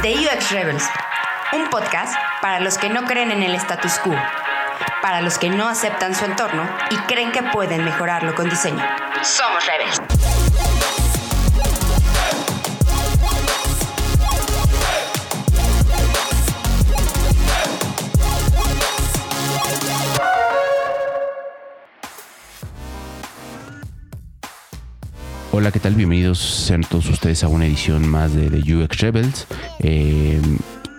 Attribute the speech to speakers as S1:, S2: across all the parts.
S1: The UX Rebels, un podcast para los que no creen en el status quo, para los que no aceptan su entorno y creen que pueden mejorarlo con diseño. Somos Rebels.
S2: Hola, ¿qué tal? Bienvenidos sean todos ustedes a una edición más de, The UX Rebels. Eh,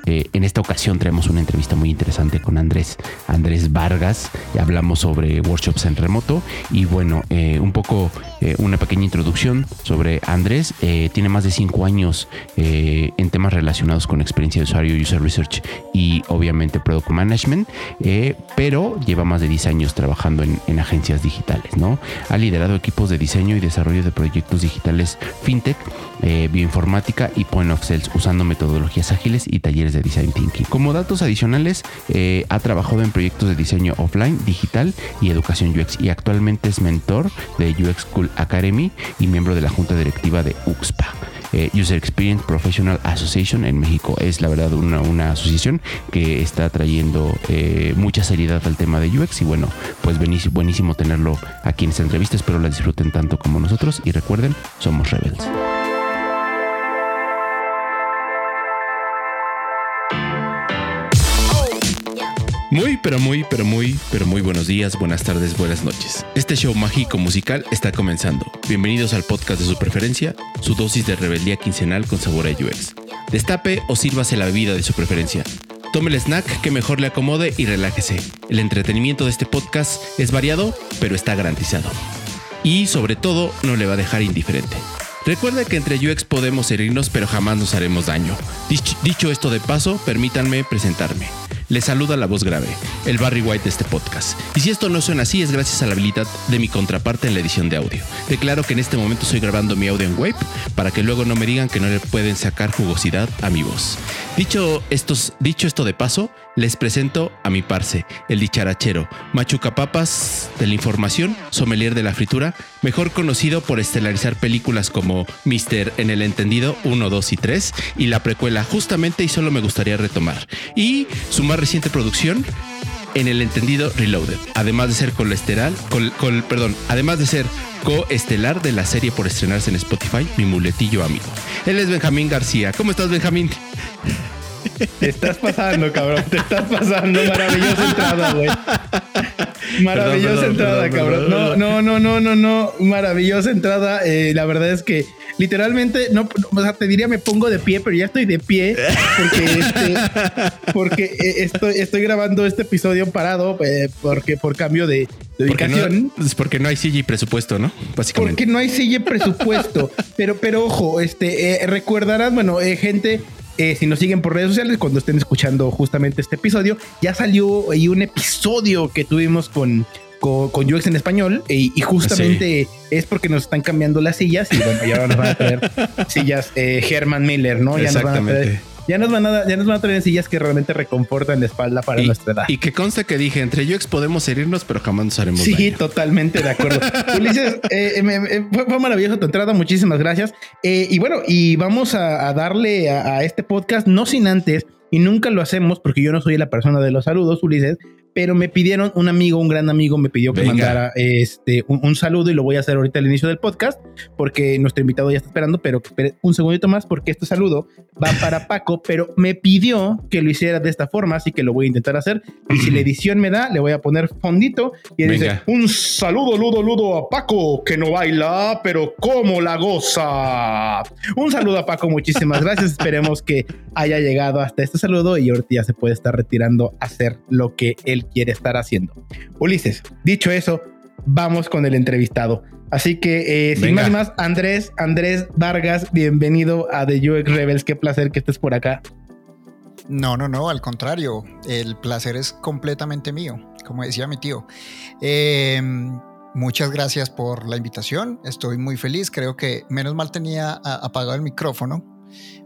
S2: eh, en esta ocasión traemos una entrevista muy interesante con Andrés, Andrés Vargas. Hablamos sobre workshops en remoto y bueno, eh, un poco eh, una pequeña introducción sobre Andrés. tiene más de cinco años en temas relacionados con experiencia de usuario, user research y obviamente product management, pero lleva más de 10 años trabajando en, en, agencias digitales. Ha liderado equipos de diseño y desarrollo de proyectos digitales fintech, bioinformática y point of sales usando metodologías ágiles y talleres de Design Thinking. Como datos adicionales, eh, ha trabajado en proyectos de diseño offline, digital y educación UX y actualmente es mentor de UX School Academy y miembro de la junta directiva de UXPA. Eh, User Experience Professional Association en México. Es la verdad una, asociación que está trayendo eh, mucha seriedad al tema de UX y bueno, pues buenísimo, buenísimo tenerlo aquí en esta entrevista. Espero la disfruten tanto como nosotros y recuerden, somos Rebels. Muy, pero muy, pero muy, pero muy buenos días, buenas tardes, buenas noches. Este show mágico musical está comenzando. Bienvenidos al podcast de su preferencia, su dosis de rebeldía quincenal con sabor a UX. Destape o sírvase la bebida de su preferencia. Tome el snack que mejor le acomode y relájese. El entretenimiento de este podcast es variado, pero está garantizado. Y sobre todo, no le va a dejar indiferente. Recuerda que entre UX podemos herirnos, pero jamás nos haremos daño. Dicho esto de paso, permítanme presentarme. Les saluda la voz grave, el Barry White de este podcast. Y si esto no suena así es gracias a la habilidad de mi contraparte en la edición de audio. Declaro que en este momento estoy grabando mi audio en web para que luego no me digan que no le pueden sacar jugosidad a mi voz. Dicho, dicho esto de paso, les presento a mi parce, el dicharachero, machuca papas de la información, sommelier de la fritura, mejor conocido por estelarizar películas como Mister en el entendido 1, 2 y 3 y la precuela justamente y solo me gustaría retomar. Y su más reciente producción en el entendido Reloaded, además de ser colesterol, perdón, además de ser coestelar de la serie por estrenarse en Spotify, mi muletillo amigo. Él es Benjamín García. ¿Cómo estás, Benjamín?
S3: Te estás pasando, cabrón. Te estás pasando. Maravillosa entrada, güey. Maravillosa entrada, cabrón. No, no, no, no, no, no. Maravillosa entrada. Eh, la verdad es que literalmente, no, o sea, te diría me pongo de pie, pero ya estoy de pie porque, este, porque eh, estoy, estoy grabando este episodio parado eh, porque por cambio de, ubicación.
S2: es porque no hay silla y presupuesto, ¿no?
S3: Básicamente. Porque no hay silla y presupuesto. pero, pero ojo, este, recordarás, bueno, gente eh, si nos siguen por redes sociales, cuando estén escuchando justamente este episodio, ya salió ahí un episodio que tuvimos con, con, UX en español y, justamente es porque nos están cambiando las sillas y bueno, ya nos van a traer sillas eh, Herman Miller, ¿no? Ya nos van a traer ya nos van a, ya nos van a traer sillas que realmente reconfortan la espalda para nuestra edad.
S2: Y que conste que dije, entre UX podemos herirnos, pero jamás nos haremos
S3: Sí, totalmente de acuerdo. Ulises, eh, fue, maravilloso tu entrada, muchísimas gracias. Eh, y bueno, y vamos a, darle a, este podcast, no sin antes, y nunca lo hacemos porque yo no soy la persona de los saludos, Ulises, pero me pidieron, un amigo, un gran amigo, me pidió que mandara este, un, saludo y lo voy a hacer ahorita al inicio del podcast, porque nuestro invitado ya está esperando, pero que espere un segundito más, porque este saludo va para Paco, pero me pidió que lo hiciera de esta forma, así que lo voy a intentar hacer. Y si la edición me da, le voy a poner fondito y dice: Un saludo, ludo, ludo a Paco, que no baila, pero como la goza. Un saludo a Paco, muchísimas gracias. Esperemos que haya llegado hasta este saludo y ahorita ya se puede estar retirando a hacer lo que él quiere estar haciendo. Ulises, dicho eso, vamos con el entrevistado. Así que, eh, sin más más, Andrés, Andrés Vargas, bienvenido a The UX Rebels. Qué placer que estés por acá.
S4: No, no, no, al contrario, el placer es completamente mío, como decía mi tío. Em, muchas gracias por la invitación, estoy muy feliz, creo que menos mal tenía apagado el micrófono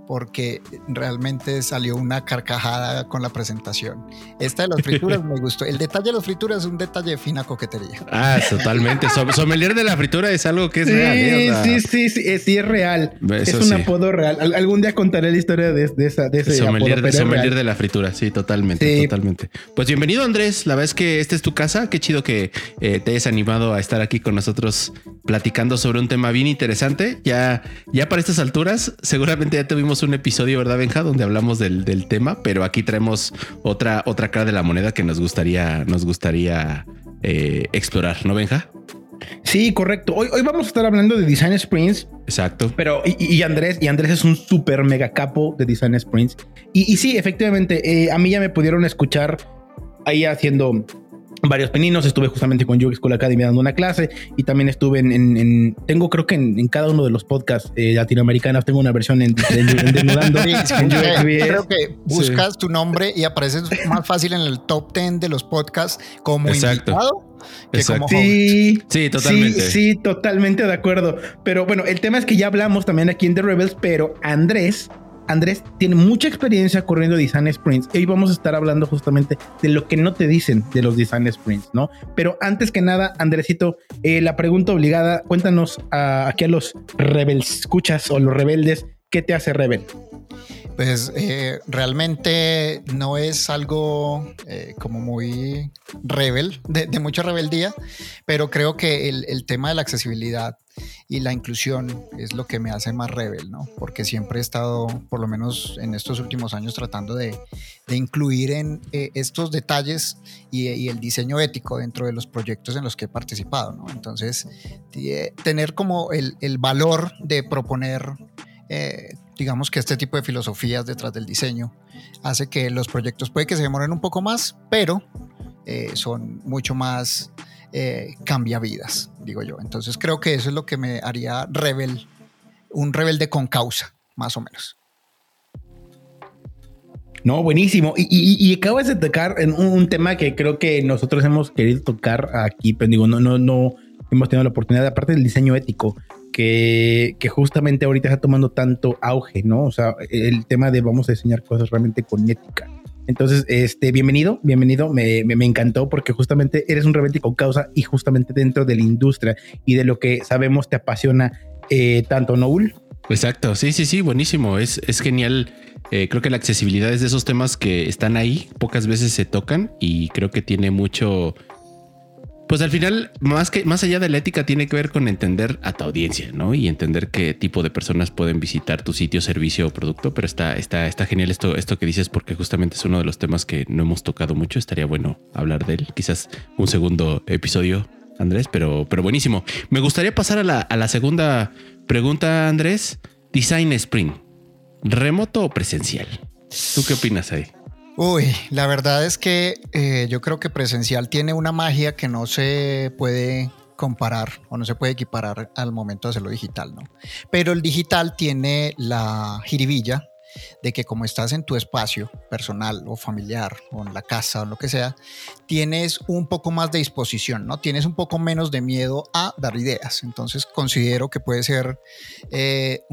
S4: porque realmente salió una carcajada con la presentación. Esta de las frituras me gustó. El detalle de las frituras es un detalle de fina coquetería.
S2: Ah, totalmente. Sommelier de la fritura es algo que es real. ¿eh?
S3: Sí, sí, sí, sí, es real. es un apodo real. algún día contaré la historia de, esa, de ese
S2: sommelier, apodo, sommelier de la fritura, sí, totalmente, totalmente. Pues bienvenido Andrés, la verdad es que esta es tu casa. Qué chido que eh, te hayas animado a estar aquí con nosotros platicando sobre un tema bien interesante. Ya, ya para estas alturas, seguramente ya tuvimos un episodio, ¿verdad, Benja? Donde hablamos del, tema, pero aquí traemos otra, otra cara de la moneda que nos gustaría, nos gustaría eh, explorar, ¿no, Benja?
S3: Sí, correcto. Hoy, hoy vamos a estar hablando de Design Sprints.
S2: Exacto.
S3: Pero, y, Andrés, y Andrés es un súper mega capo de Design Sprints. Y, y sí, efectivamente, eh, a mí ya me pudieron escuchar ahí haciendo varios peninos. Estuve justamente con UX School Academy dando una clase y también estuve en, tengo creo que en, cada uno de los podcasts eh, latinoamericanos tengo una versión en, Desnudando.
S4: creo que buscas tu nombre y apareces más fácil en el top 10 de los podcasts como invitado. Que como
S3: sí, sí, totalmente. Sí, sí, totalmente de acuerdo. Pero bueno, el tema es que ya hablamos también aquí en The Rebels, pero Andrés Andrés tiene mucha experiencia corriendo design sprints. Hoy vamos a estar hablando justamente de lo que no te dicen de los design sprints, ¿no? Pero antes que nada, Andresito, eh, la pregunta obligada, cuéntanos aquí a los rebels, escuchas o los rebeldes, ¿qué te hace rebel?
S4: Pues eh, realmente no es algo eh, como muy rebel, de, mucha rebeldía, pero creo que el, tema de la accesibilidad y la inclusión es lo que me hace más rebel, ¿no? Porque siempre he estado, por lo menos en estos últimos años, tratando de, incluir en eh, estos detalles y, el diseño ético dentro de los proyectos en los que he participado, ¿no? Entonces, tener como el, el valor de proponer eh, digamos que este tipo de filosofías detrás del diseño hace que los proyectos puede que se demoren un poco más, pero eh, son mucho más eh, cambiavidas, digo yo. Entonces creo que eso es lo que me haría rebel, un rebelde con causa, más o menos.
S3: No, buenísimo. Y, acabas de tocar en un, tema que creo que nosotros hemos querido tocar aquí, pero digo, no, no, no hemos tenido la oportunidad, aparte del diseño ético que, justamente ahorita está tomando tanto auge, ¿no? O sea, el tema de vamos a diseñar cosas realmente con ética. Entonces, este, bienvenido, bienvenido, me, me, encantó porque justamente eres un rebelde con causa y justamente dentro de la industria y de lo que sabemos te apasiona eh, tanto, Noul.
S2: Exacto, sí, sí, sí, buenísimo, es, es genial. Eh, creo que la accesibilidad es de esos temas que están ahí, pocas veces se tocan y creo que tiene mucho, pues al final, más que más allá de la ética, tiene que ver con entender a tu audiencia, ¿no? Y entender qué tipo de personas pueden visitar tu sitio, servicio o producto. Pero está, está, está genial esto, esto que dices, porque justamente es uno de los temas que no hemos tocado mucho. Estaría bueno hablar de él. Quizás un segundo episodio, Andrés, pero, pero buenísimo. Me gustaría pasar a la, a la segunda pregunta, Andrés. Design Spring, ¿remoto o presencial? ¿Tú qué opinas ahí?
S4: Uy, la verdad es que eh, yo creo que presencial tiene una magia que no se puede comparar o no se puede equiparar al momento de hacerlo digital, ¿no? Pero el digital tiene la jiribilla de que como estás en tu espacio personal o familiar o en la casa o lo que sea, tienes un poco más de disposición, ¿no? Tienes un poco menos de miedo a dar ideas. Entonces considero que puede ser eh,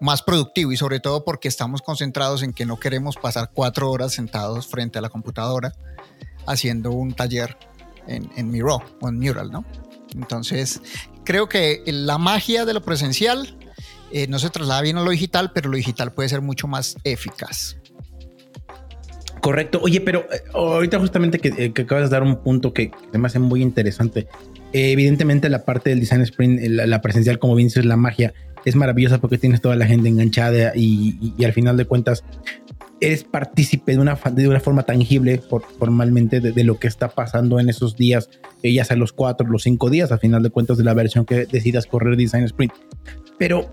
S4: más productivo y sobre todo porque estamos concentrados en que no queremos pasar cuatro horas sentados frente a la computadora haciendo un taller en, en Miro o en Mural, ¿no? Entonces, creo que la magia de lo presencial eh, no se traslada bien a lo digital, pero lo digital puede ser mucho más eficaz.
S3: Correcto. Oye, pero eh, ahorita justamente eh, que, acabas de dar un punto que, me hace muy interesante. evidentemente la parte del design sprint, la, presencial, como bien dices, la magia, es maravillosa porque tienes toda la gente enganchada y, al final de cuentas eres partícipe de una, de una forma tangible formalmente de, lo que está pasando en esos días, ya sea los cuatro, los cinco días, al final de cuentas de la versión que decidas correr design sprint. Pero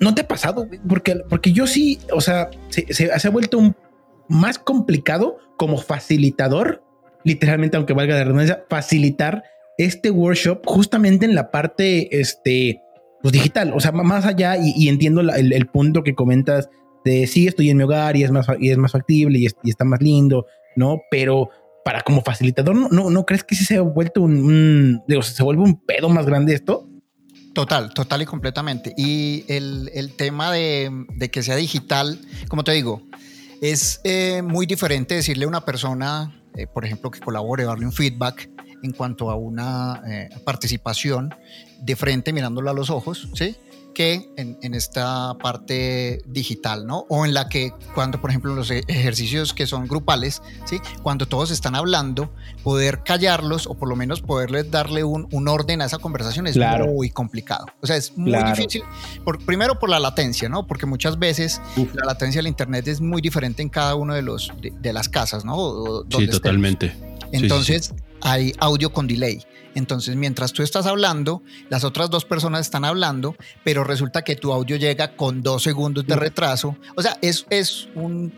S3: no, te ha pasado, porque, porque yo sí, o sea, se, ha vuelto un, más complicado como facilitador, literalmente, aunque valga la redundancia, facilitar este workshop justamente en la parte este, pues, digital, o sea, más allá y, entiendo el, punto que comentas de sí, estoy en mi hogar y es más, y es más factible y, está más lindo, ¿no? Pero para como facilitador, ¿no, no, crees que sí se ha vuelto un, digo, se vuelve un pedo más grande esto?
S4: Total, total y completamente. Y el, tema de, que sea digital, como te digo, es eh, muy diferente decirle a una persona, eh, por ejemplo, que colabore, darle un feedback en cuanto a una eh, participación de frente mirándolo a los ojos, ¿sí? Que en, esta parte digital, ¿no? O en la que cuando, por ejemplo, los ejercicios que son grupales, ¿sí? Cuando todos están hablando, poder callarlos o por lo menos poderles darle un, orden a esa conversación es muy complicado. O sea, es muy difícil, por, primero por la latencia, ¿no? Porque muchas veces la latencia del Internet es muy diferente en cada uno de, los, de, las casas, ¿no?
S2: sí, totalmente.
S4: Entonces, hay audio con delay. Entonces, mientras tú estás hablando, las otras dos personas están hablando, pero resulta que tu audio llega con dos segundos de retraso. O sea, es, es un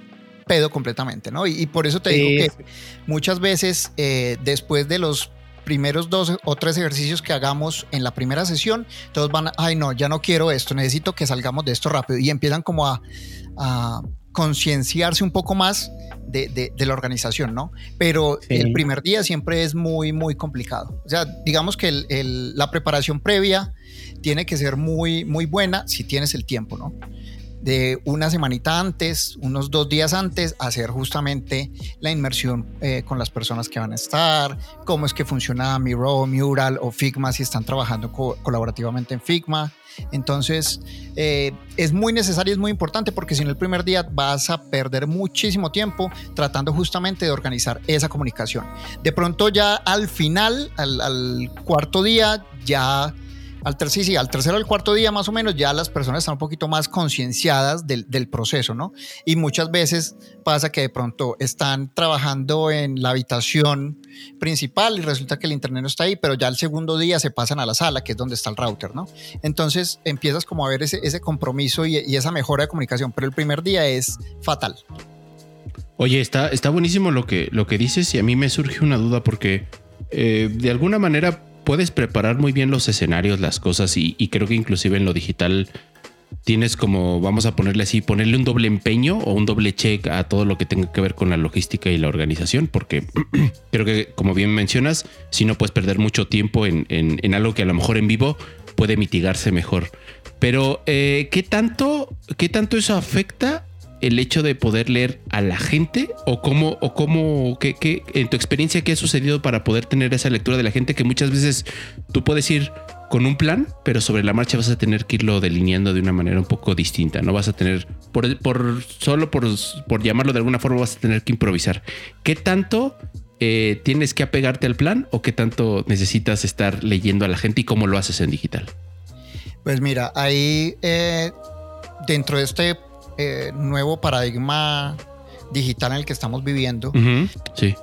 S4: pedo completamente, ¿no? Y, por eso te digo que muchas veces eh, después de los primeros dos o tres ejercicios que hagamos en la primera sesión, todos van, ay no, ya no quiero esto, necesito que salgamos de esto rápido y empiezan como a, a concienciarse un poco más de, la organización, ¿no? Pero el primer día siempre es muy, muy complicado. O sea, digamos que la preparación previa tiene que ser muy, muy buena si tienes el tiempo, ¿no? De una semanita antes, unos dos días antes, hacer justamente la inmersión eh, con las personas que van a estar, cómo es que funciona Miro, Mural o Figma si están trabajando colaborativamente en Figma. Entonces, eh, es muy necesario, es muy importante porque si no el primer día vas a perder muchísimo tiempo tratando justamente de organizar esa comunicación. De pronto ya al final, al, al cuarto día, ya al tercer, sí, al tercero al cuarto día más o menos ya las personas están un poquito más concienciadas del, proceso, ¿no? Y muchas veces pasa que de pronto están trabajando en la habitación principal y resulta que el internet no está ahí, pero ya el segundo día se pasan a la sala, que es donde está el router, ¿no? Entonces empiezas como a ver ese, ese compromiso y, esa mejora de comunicación, pero el primer día es fatal.
S2: Oye, está, está buenísimo lo que, lo que dices y a mí me surge una duda porque eh, de alguna manera puedes preparar muy bien los escenarios, las cosas y, creo que inclusive en lo digital tienes como, vamos a ponerle así, ponerle un doble empeño o un doble check a todo lo que tenga que ver con la logística y la organización, porque creo que, como bien mencionas, si no puedes perder mucho tiempo en, algo que a lo mejor en vivo puede mitigarse mejor. Pero, eh, ¿qué tanto, qué tanto eso afecta el hecho de poder leer a la gente o cómo, o cómo, qué, en tu experiencia, qué ha sucedido para poder tener esa lectura de la gente que muchas veces tú puedes ir con un plan, pero sobre la marcha vas a tener que irlo delineando de una manera un poco distinta. No vas a tener, por, por solo por, por llamarlo de alguna forma, vas a tener que improvisar. ¿Qué tanto eh, tienes que apegarte al plan o qué tanto necesitas estar leyendo a la gente y cómo lo haces en digital?
S4: Pues mira, ahí eh, dentro de este eh, nuevo paradigma digital en el que estamos viviendo.
S2: Sí.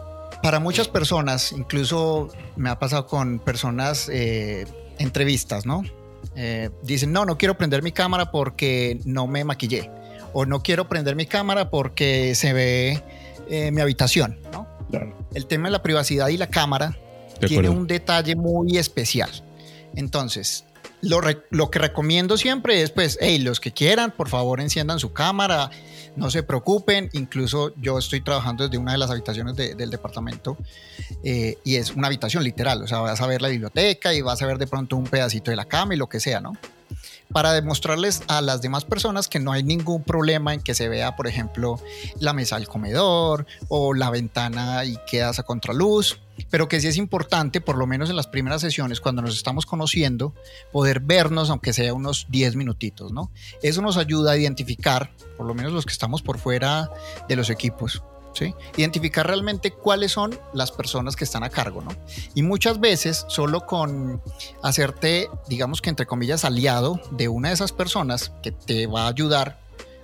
S4: Para muchas personas, incluso me ha pasado con personas eh, entrevistas, ¿no? Eh, dicen, no, no quiero prender mi cámara porque no me maquillé. O no quiero prender mi cámara porque se ve mi habitación, ¿no? El tema de la privacidad y la cámara tiene un detalle muy especial. Entonces, lo, que recomiendo siempre es, pues, hey, los que quieran, por favor, enciendan su cámara, no se preocupen. Incluso yo estoy trabajando desde una de las habitaciones del departamento eh, y es una habitación literal, o sea, vas a ver la biblioteca y vas a ver de pronto un pedacito de la cama y lo que sea, ¿no? Para demostrarles a las demás personas que no hay ningún problema en que se vea, por ejemplo, la mesa del comedor o la ventana y quedas a contraluz, pero que sí es importante, por lo menos en las primeras sesiones, cuando nos estamos conociendo, poder vernos, aunque sea unos 10 minutitos, ¿no? Eso nos ayuda a identificar, por lo menos los que estamos por fuera de los equipos, Identificar realmente cuáles son las personas que están a cargo, ¿no? Y muchas veces solo con hacerte, digamos que entre comillas, aliado de una de esas personas que te va a ayudar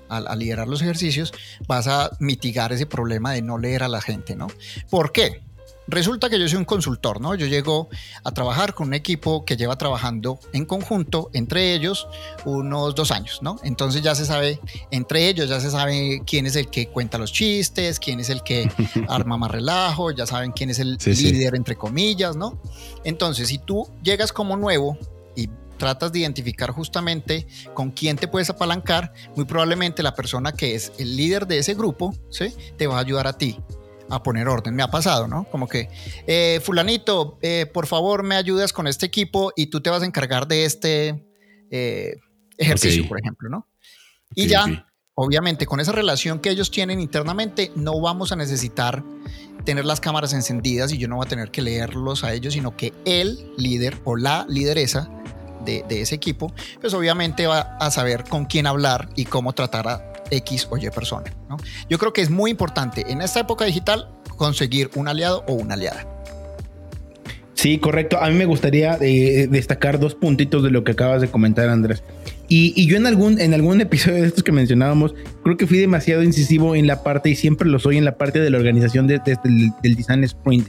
S4: a, a, liderar los ejercicios, vas a mitigar ese problema de no leer a la gente, ¿no? ¿Por qué? Resulta que yo soy un consultor, ¿no? Yo llego a trabajar con un equipo que lleva trabajando en conjunto, entre ellos, unos dos años, ¿no? Entonces ya se sabe, entre ellos ya se sabe quién es el que cuenta los chistes, quién es el que arma más relajo, ya saben quién es el líder, entre comillas, ¿no? Entonces, si tú llegas como nuevo y tratas de identificar justamente con quién te puedes apalancar, muy probablemente la persona que es el líder de ese grupo, ¿sí? Te va a ayudar a ti a poner orden. Me ha pasado, ¿no? Como que, eh, fulanito, eh, por favor me ayudas con este equipo y tú te vas a encargar de este eh, ejercicio, por ejemplo, ¿no? Y ya, obviamente, con esa relación que ellos tienen internamente, no vamos a necesitar tener las cámaras encendidas y yo no voy a tener que leerlos a ellos, sino que el líder o la lideresa de, de ese equipo, pues obviamente va a saber con quién hablar y cómo tratar a X o Y persona. ¿no? Yo creo que es muy importante en esta época digital conseguir un aliado o una aliada.
S3: Sí, correcto. A mí me gustaría eh, destacar dos puntitos de lo que acabas de comentar, Andrés. Y, yo en algún, en algún episodio de estos que mencionábamos, creo que fui demasiado incisivo en la parte, y siempre lo soy en la parte de la organización de, del, design sprint.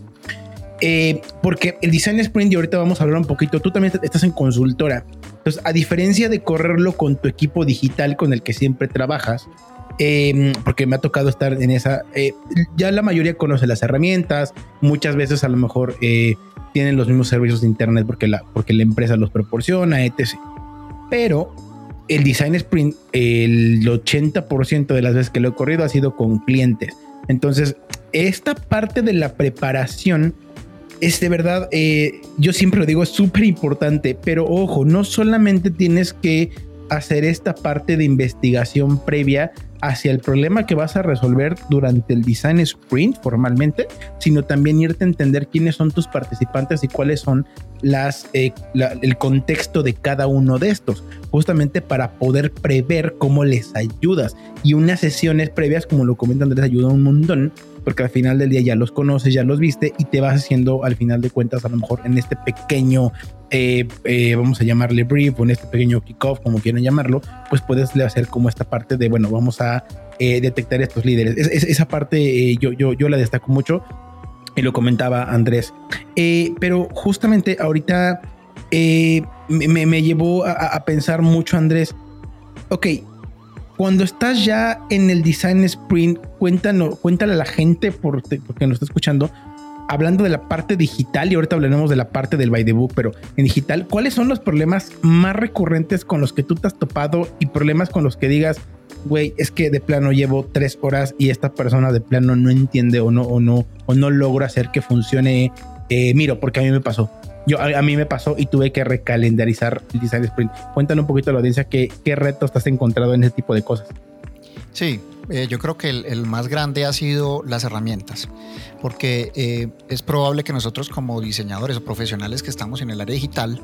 S3: Eh, porque el design sprint, y ahorita vamos a hablar un poquito, tú también estás en consultora. Entonces, a diferencia de correrlo con tu equipo digital con el que siempre trabajas, Em, porque me ha tocado estar en esa. Eh, ya la mayoría conoce las herramientas, muchas veces a lo mejor eh, tienen los mismos servicios de internet porque la, porque la empresa los proporciona, etc. Pero el design sprint, el 80% de las veces que lo he corrido ha sido con clientes. Entonces, esta parte de la preparación es de verdad, eh, yo siempre lo digo, es súper importante, pero ojo, no solamente tienes que hacer esta parte de investigación previa hacia el problema que vas a resolver durante el design sprint formalmente, sino también irte a entender quiénes son tus participantes y cuáles son las eh, el contexto de cada uno de estos, justamente para poder prever cómo les ayudas. Y unas sesiones previas, como lo comenta Andrés, ayuda un montón porque al final del día ya los conoces, ya los viste y te vas haciendo al final de cuentas a lo mejor en este pequeño, eh, eh, vamos a llamarle brief o en este pequeño kickoff, como quieran llamarlo, pues puedes hacer como esta parte de, bueno, vamos a eh, detectar estos líderes. esa parte yo, yo, yo la destaco mucho y lo comentaba Andrés. pero justamente ahorita me, me, llevó a, a pensar mucho Andrés, ok, cuando estás ya en el design sprint, cuéntanos, cuéntale a la gente por, porque nos está escuchando, hablando de la parte digital y ahorita hablaremos de la parte del by the book, pero en digital, ¿cuáles son los problemas más recurrentes con los que tú te has topado y problemas con los que digas, güey, es que de plano llevo tres horas y esta persona de plano no entiende o no, o no, o no logro hacer que funcione? Eh, miro, porque a mí me pasó. Yo, a, mí me pasó y tuve que recalendarizar el design sprint. Cuéntale un poquito a la audiencia qué, qué retos te has encontrado en ese tipo de cosas.
S4: Sí, eh, yo creo que el, más grande ha sido las herramientas, porque eh, es probable que nosotros como diseñadores o profesionales que estamos en el área digital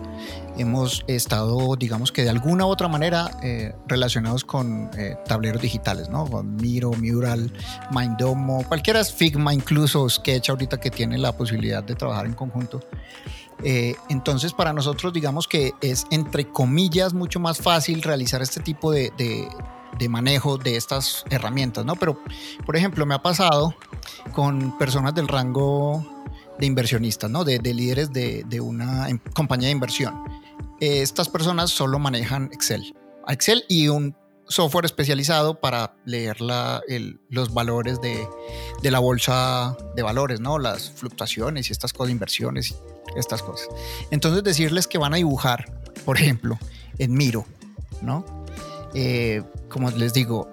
S4: hemos estado, digamos que de alguna u otra manera, eh, relacionados con tableros digitales, ¿no? Miro, Mural, Mindomo, cualquiera Figma, incluso Sketch ahorita que tiene la posibilidad de trabajar en conjunto. Eh, entonces, para nosotros, digamos que es, entre comillas, mucho más fácil realizar este tipo de, manejo de estas herramientas, ¿no? Pero, por ejemplo, me ha pasado con personas del rango de inversionistas, ¿no? De, líderes de, una em, compañía de inversión. estas personas solo manejan Excel. Excel y un software especializado para leer los valores de, de, la bolsa de valores, ¿no? Las fluctuaciones y estas cosas, inversiones estas cosas. Entonces decirles que van a dibujar, por ejemplo, en Miro, ¿no? Eh, como les digo,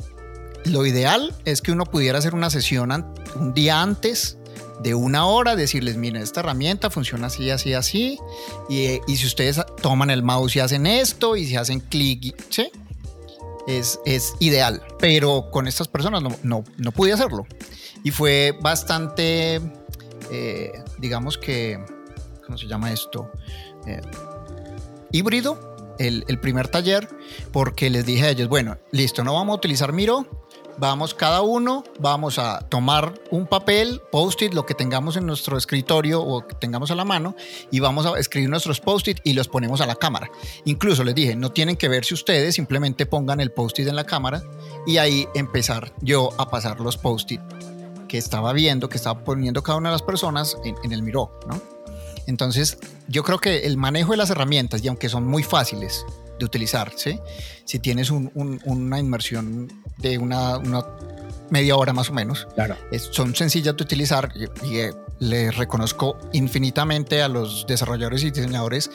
S4: lo ideal es que uno pudiera hacer una sesión un día antes de una hora, decirles, miren, esta herramienta funciona así, así, así, y, y si ustedes toman el mouse y hacen esto, y si hacen clic, ¿sí? Es, es, ideal, pero con estas personas no, no, no pude hacerlo. Y fue bastante, eh, digamos que ¿cómo se llama esto? Eh, híbrido, el, primer taller, porque les dije a ellos, bueno, listo, no vamos a utilizar Miro, vamos cada uno, vamos a tomar un papel, post-it, lo que tengamos en nuestro escritorio o que tengamos a la mano, y vamos a escribir nuestros post-it y los ponemos a la cámara. Incluso les dije, no tienen que verse ustedes, simplemente pongan el post-it en la cámara y ahí empezar yo a pasar los post-it que estaba viendo, que estaba poniendo cada una de las personas en, en el Miro, ¿no? Entonces, yo creo que el manejo de las herramientas, y aunque son muy fáciles de utilizar, ¿sí? si tienes una inmersión de una, media hora más o menos,
S3: claro.
S4: son sencillas de utilizar y, eh, les reconozco infinitamente a los desarrolladores y diseñadores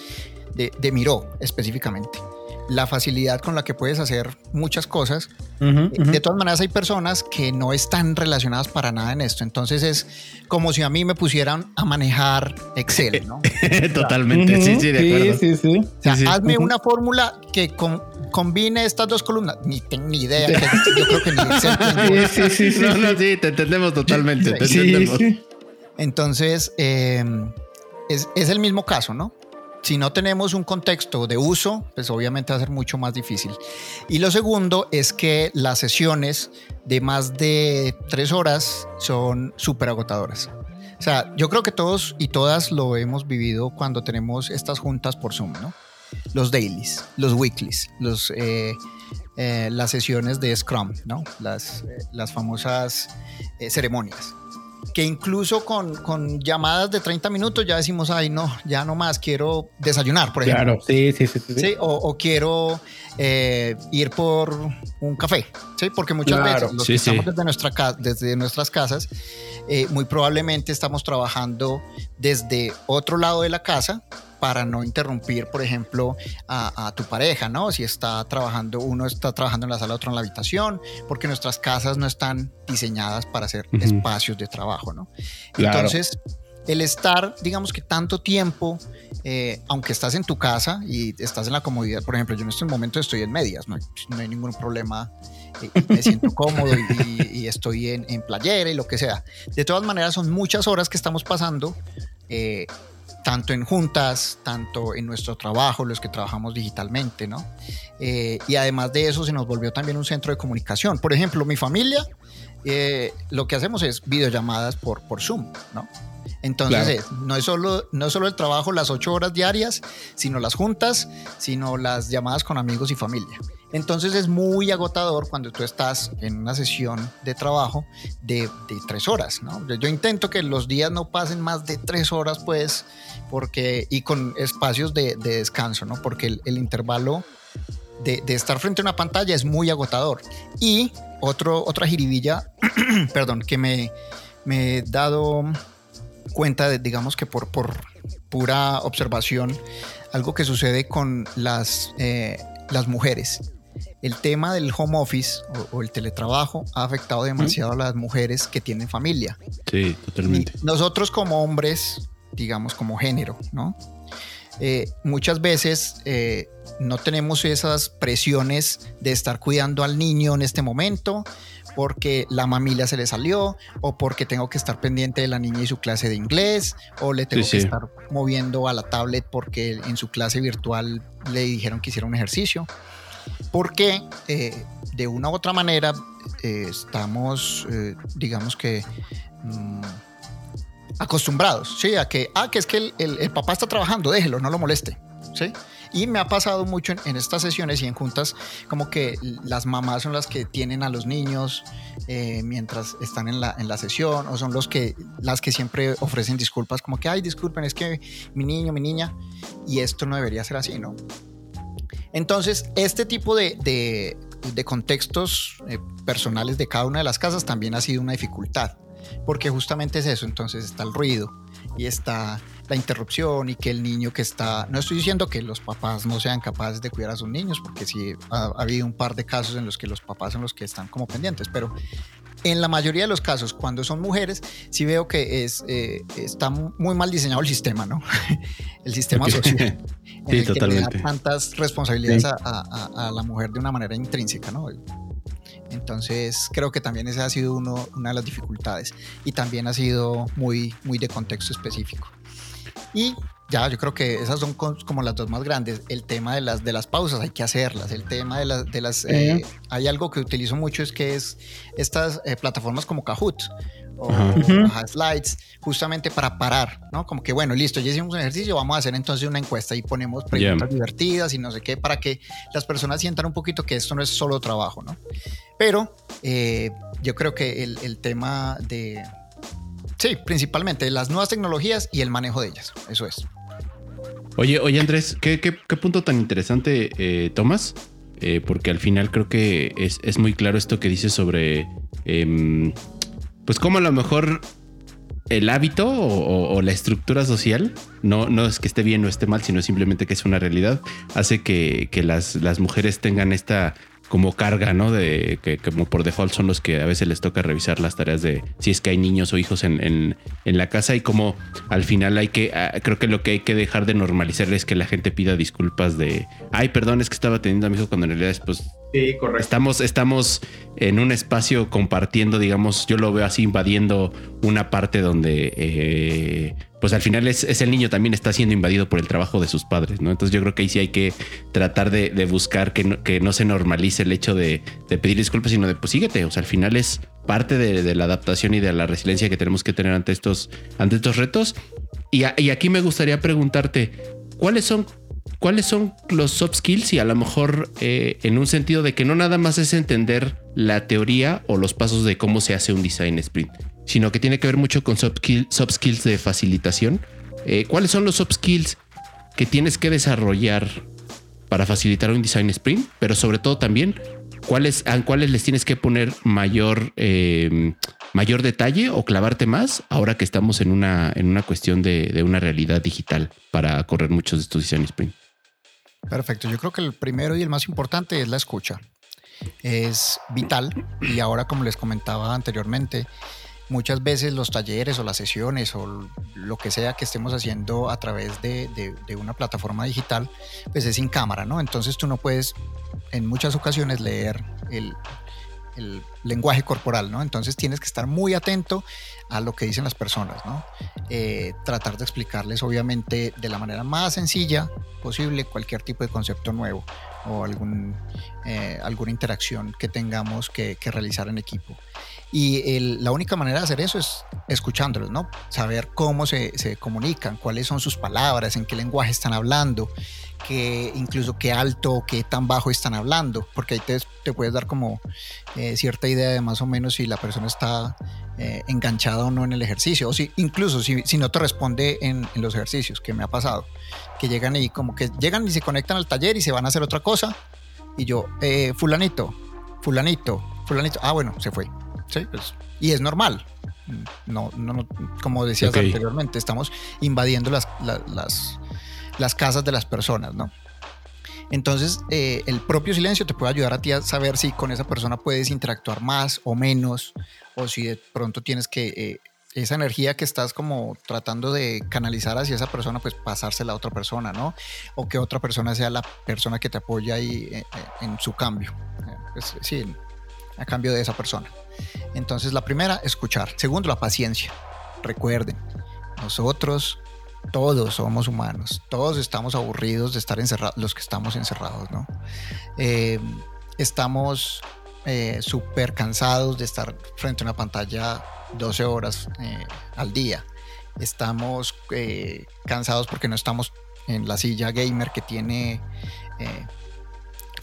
S4: de, Miro específicamente. La facilidad con la que puedes hacer muchas cosas. De todas maneras, hay personas que no están relacionadas para nada en esto. Entonces es como si a mí me pusieran a manejar Excel, ¿no?
S2: Totalmente, sí, sí, de acuerdo.
S3: Sí, sí,
S4: O sea, hazme una fórmula que combine estas dos columnas. Ni tengo ni idea. yo creo que ni Excel.
S3: Sí, sí, sí.
S2: No, no, sí, te entendemos totalmente. Te entendemos.
S4: Entonces, eh, es, es el mismo caso, ¿no? Si no tenemos un contexto de uso, pues obviamente va a ser mucho más difícil. Y lo segundo es que las sesiones de más de tres horas son súper agotadoras. O sea, yo creo que todos y todas lo hemos vivido cuando tenemos estas juntas por Zoom, ¿no? Los dailies, los weeklies, los, eh, eh, las sesiones de Scrum, ¿no? Las, eh, las famosas ceremonias que incluso con, con, llamadas de 30 minutos ya decimos, ay, no, ya no más, quiero desayunar, por ejemplo.
S3: Claro, sí, sí, sí.
S4: sí. O, quiero eh, ir por un café, ¿sí? Porque muchas veces los que estamos desde, nuestra, desde nuestras casas, eh, muy probablemente estamos trabajando desde otro lado de la casa para no interrumpir, por ejemplo, a, tu pareja, ¿no? Si está trabajando, uno está trabajando en la sala, otro en la habitación, porque nuestras casas no están diseñadas para hacer espacios de trabajo, ¿no? Entonces, el estar, digamos que tanto tiempo, eh, aunque estás en tu casa y estás en la comodidad, por ejemplo, yo en este momento estoy en medias, no hay, ningún problema, eh, me siento cómodo y, estoy en, en, playera y lo que sea. De todas maneras, son muchas horas que estamos pasando eh, tanto en juntas, tanto en nuestro trabajo, los que trabajamos digitalmente, ¿no? Eh, y además de eso se nos volvió también un centro de comunicación. Por ejemplo, mi familia, eh, lo que hacemos es videollamadas por, por Zoom, ¿no? Entonces, no, es solo, no es solo el trabajo, las ocho horas diarias, sino las juntas, sino las llamadas con amigos y familia. Entonces es muy agotador cuando tú estás en una sesión de trabajo de, tres horas. Yo intento que los días no pasen más de tres horas, pues, porque, y con espacios de, descanso, ¿no? Porque el, intervalo de, estar frente a una pantalla es muy agotador. Y otro, otra jiribilla, perdón, que me, he dado cuenta de, digamos que por, por pura observación, algo que sucede con las, eh, las mujeres el tema del home office o, el teletrabajo ha afectado demasiado a las mujeres que tienen familia.
S2: Sí, totalmente.
S4: nosotros como hombres, digamos como género, ¿no? Eh, muchas veces eh, no tenemos esas presiones de estar cuidando al niño en este momento porque la mamila se le salió o porque tengo que estar pendiente de la niña y su clase de inglés o le tengo que estar moviendo a la tablet porque en su clase virtual le dijeron que hiciera un ejercicio porque eh, de una u otra manera eh, estamos, eh, digamos que, mm, acostumbrados, ¿sí? A que, ah, que es que el, papá está trabajando, déjelo, no lo moleste, ¿sí? Y me ha pasado mucho en, estas sesiones y en juntas, como que las mamás son las que tienen a los niños mientras están en la, en la sesión, o son los que, las que siempre ofrecen disculpas, como que, ay, disculpen, es que mi niño, mi niña, y esto no debería ser así, ¿no? Entonces, este tipo de, contextos eh, personales de cada una de las casas también ha sido una dificultad, porque justamente es eso, entonces está el ruido y está la interrupción y que el niño que está, no estoy diciendo que los papás no sean capaces de cuidar a sus niños, porque sí ha, habido un par de casos en los que los papás son los que están como pendientes, pero en la mayoría de los casos, cuando son mujeres, sí veo que es, eh, está muy mal diseñado el sistema, ¿no? el sistema social. en el que le da tantas responsabilidades a, la mujer de una manera intrínseca, ¿no? Entonces creo que también esa ha sido uno, una de las dificultades y también ha sido muy, muy de contexto específico. Y ya, yo creo que esas son como las dos más grandes. El tema de las, de las pausas, hay que hacerlas. El tema de, las... De las eh, hay algo que utilizo mucho, es que es estas eh, plataformas como Kahoot o Slides, justamente para parar, ¿no? Como que, bueno, listo, ya hicimos un ejercicio, vamos a hacer entonces una encuesta y ponemos preguntas divertidas y no sé qué, para que las personas sientan un poquito que esto no es solo trabajo, ¿no? Pero eh, yo creo que el, el tema de... Sí, principalmente las nuevas tecnologías y el manejo de ellas, eso es.
S2: Oye, oye Andrés, ¿qué, punto tan interesante eh, tomas? Eh, porque al final creo que es, es, muy claro esto que dices sobre, em, pues cómo a lo mejor el hábito o, la estructura social, no, no es que esté bien o esté mal, sino simplemente que es una realidad, hace que, las, las mujeres tengan esta como carga, ¿no? De que como por default son los que a veces les toca revisar las tareas de si es que hay niños o hijos en, en, en la casa y como al final hay que, ah, creo que lo que hay que dejar de normalizar es que la gente pida disculpas de, ay, perdón, es que estaba teniendo a mi hijo cuando en realidad es pues Sí, correcto. Estamos, estamos en un espacio compartiendo, digamos, yo lo veo así invadiendo una parte donde, eh, pues al final es, el niño también está siendo invadido por el trabajo de sus padres, ¿no? Entonces yo creo que ahí sí hay que tratar de, buscar que no, que no, se normalice el hecho de, pedir disculpas, sino de, pues síguete, o sea, al final es parte de, la adaptación y de la resiliencia que tenemos que tener ante estos, ante estos retos. y aquí me gustaría preguntarte, ¿cuáles son cuáles son los soft skills y a lo mejor eh, en un sentido de que no nada más es entender la teoría o los pasos de cómo se hace un design sprint, sino que tiene que ver mucho con soft, skills de facilitación. Eh, ¿Cuáles son los soft skills que tienes que desarrollar para facilitar un design sprint? Pero sobre todo también, ¿cuáles, a cuáles les tienes que poner mayor, eh, mayor detalle o clavarte más ahora que estamos en una, en una cuestión de, de una realidad digital para correr muchos de estos design sprint?
S4: Perfecto, yo creo que el primero y el más importante es la escucha. Es vital y ahora como les comentaba anteriormente, muchas veces los talleres o las sesiones o lo que sea que estemos haciendo a través de, una plataforma digital, pues es sin cámara, ¿no? Entonces tú no puedes en muchas ocasiones leer el, el lenguaje corporal, ¿no? Entonces tienes que estar muy atento a lo que dicen las personas, ¿no? Eh, tratar de explicarles, obviamente, de la manera más sencilla posible cualquier tipo de concepto nuevo o algún, eh, alguna interacción que tengamos que, realizar en equipo. Y la única manera de hacer eso es escuchándolos, ¿no? Saber cómo se, se comunican, cuáles son sus palabras, en qué lenguaje están hablando, que incluso qué alto qué tan bajo están hablando, porque ahí te, te puedes dar como eh, cierta idea de más o menos si la persona está eh, enganchada o no en el ejercicio, o si incluso si, si no te responde en, en, los ejercicios, que me ha pasado, que llegan y como que llegan y se conectan al taller y se van a hacer otra cosa, y yo, eh, fulanito, fulanito, fulanito, ah bueno, se fue, ¿sí? Pues, y es normal, no, no, como decías anteriormente, estamos invadiendo las, las las casas de las personas, ¿no? Entonces, eh, el propio silencio te puede ayudar a ti a saber si con esa persona puedes interactuar más o menos, o si de pronto tienes que eh, esa energía que estás como tratando de canalizar hacia esa persona, pues pasársela a otra persona, ¿no? O que otra persona sea la persona que te apoya ahí eh, en, su cambio. Pues, sí, a cambio de esa persona. Entonces, la primera, escuchar. Segundo, la paciencia. Recuerden, nosotros todos somos humanos, todos estamos aburridos de estar encerrados, los que estamos encerrados, ¿no? Eh, estamos eh, súper cansados de estar frente a una pantalla 12 horas eh, al día. Estamos cansados porque no estamos en la silla gamer que tiene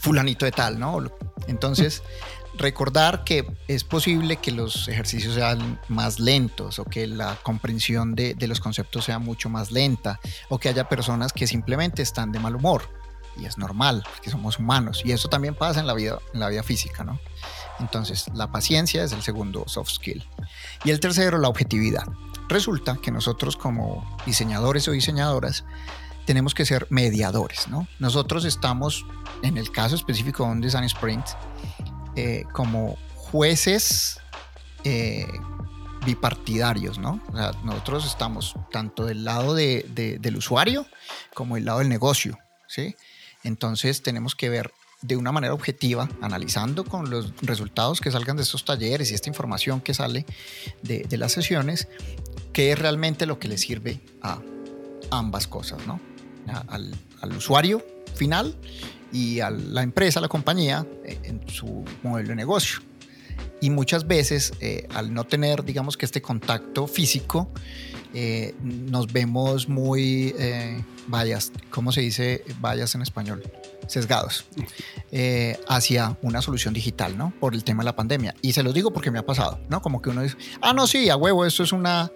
S4: fulanito de tal, ¿no? Entonces, recordar que es posible que los ejercicios sean más lentos o que la comprensión de, los conceptos sea mucho más lenta o que haya personas que simplemente están de mal humor. Y es normal porque somos humanos. Y eso también pasa en la vida en la vida física no entonces la paciencia es el segundo soft skill. Y el tercero la objetividad. Resulta que nosotros como diseñadores o diseñadoras tenemos que ser mediadores no nosotros estamos en el caso específico de un design sprint eh, como jueces eh, bipartidarios, ¿no? O sea, nosotros estamos tanto del lado del usuario como del lado del negocio, ¿sí? Entonces tenemos que ver de una manera objetiva, analizando con los resultados que salgan de estos talleres y esta información que sale de, las sesiones, qué es realmente lo que le sirve a ambas cosas, ¿no? al, al usuario final y a la empresa, a la compañía, eh, en su modelo de negocio. Y muchas veces, eh, al no tener, digamos que este contacto físico, eh, nos vemos muy vallas, ¿cómo se dice vallas en español? Sesgados hacia una solución digital, ¿no? Por el tema de la pandemia. Y se los digo porque me ha pasado, ¿no? Como que uno dice, ah, no, sí, a huevo, esto es una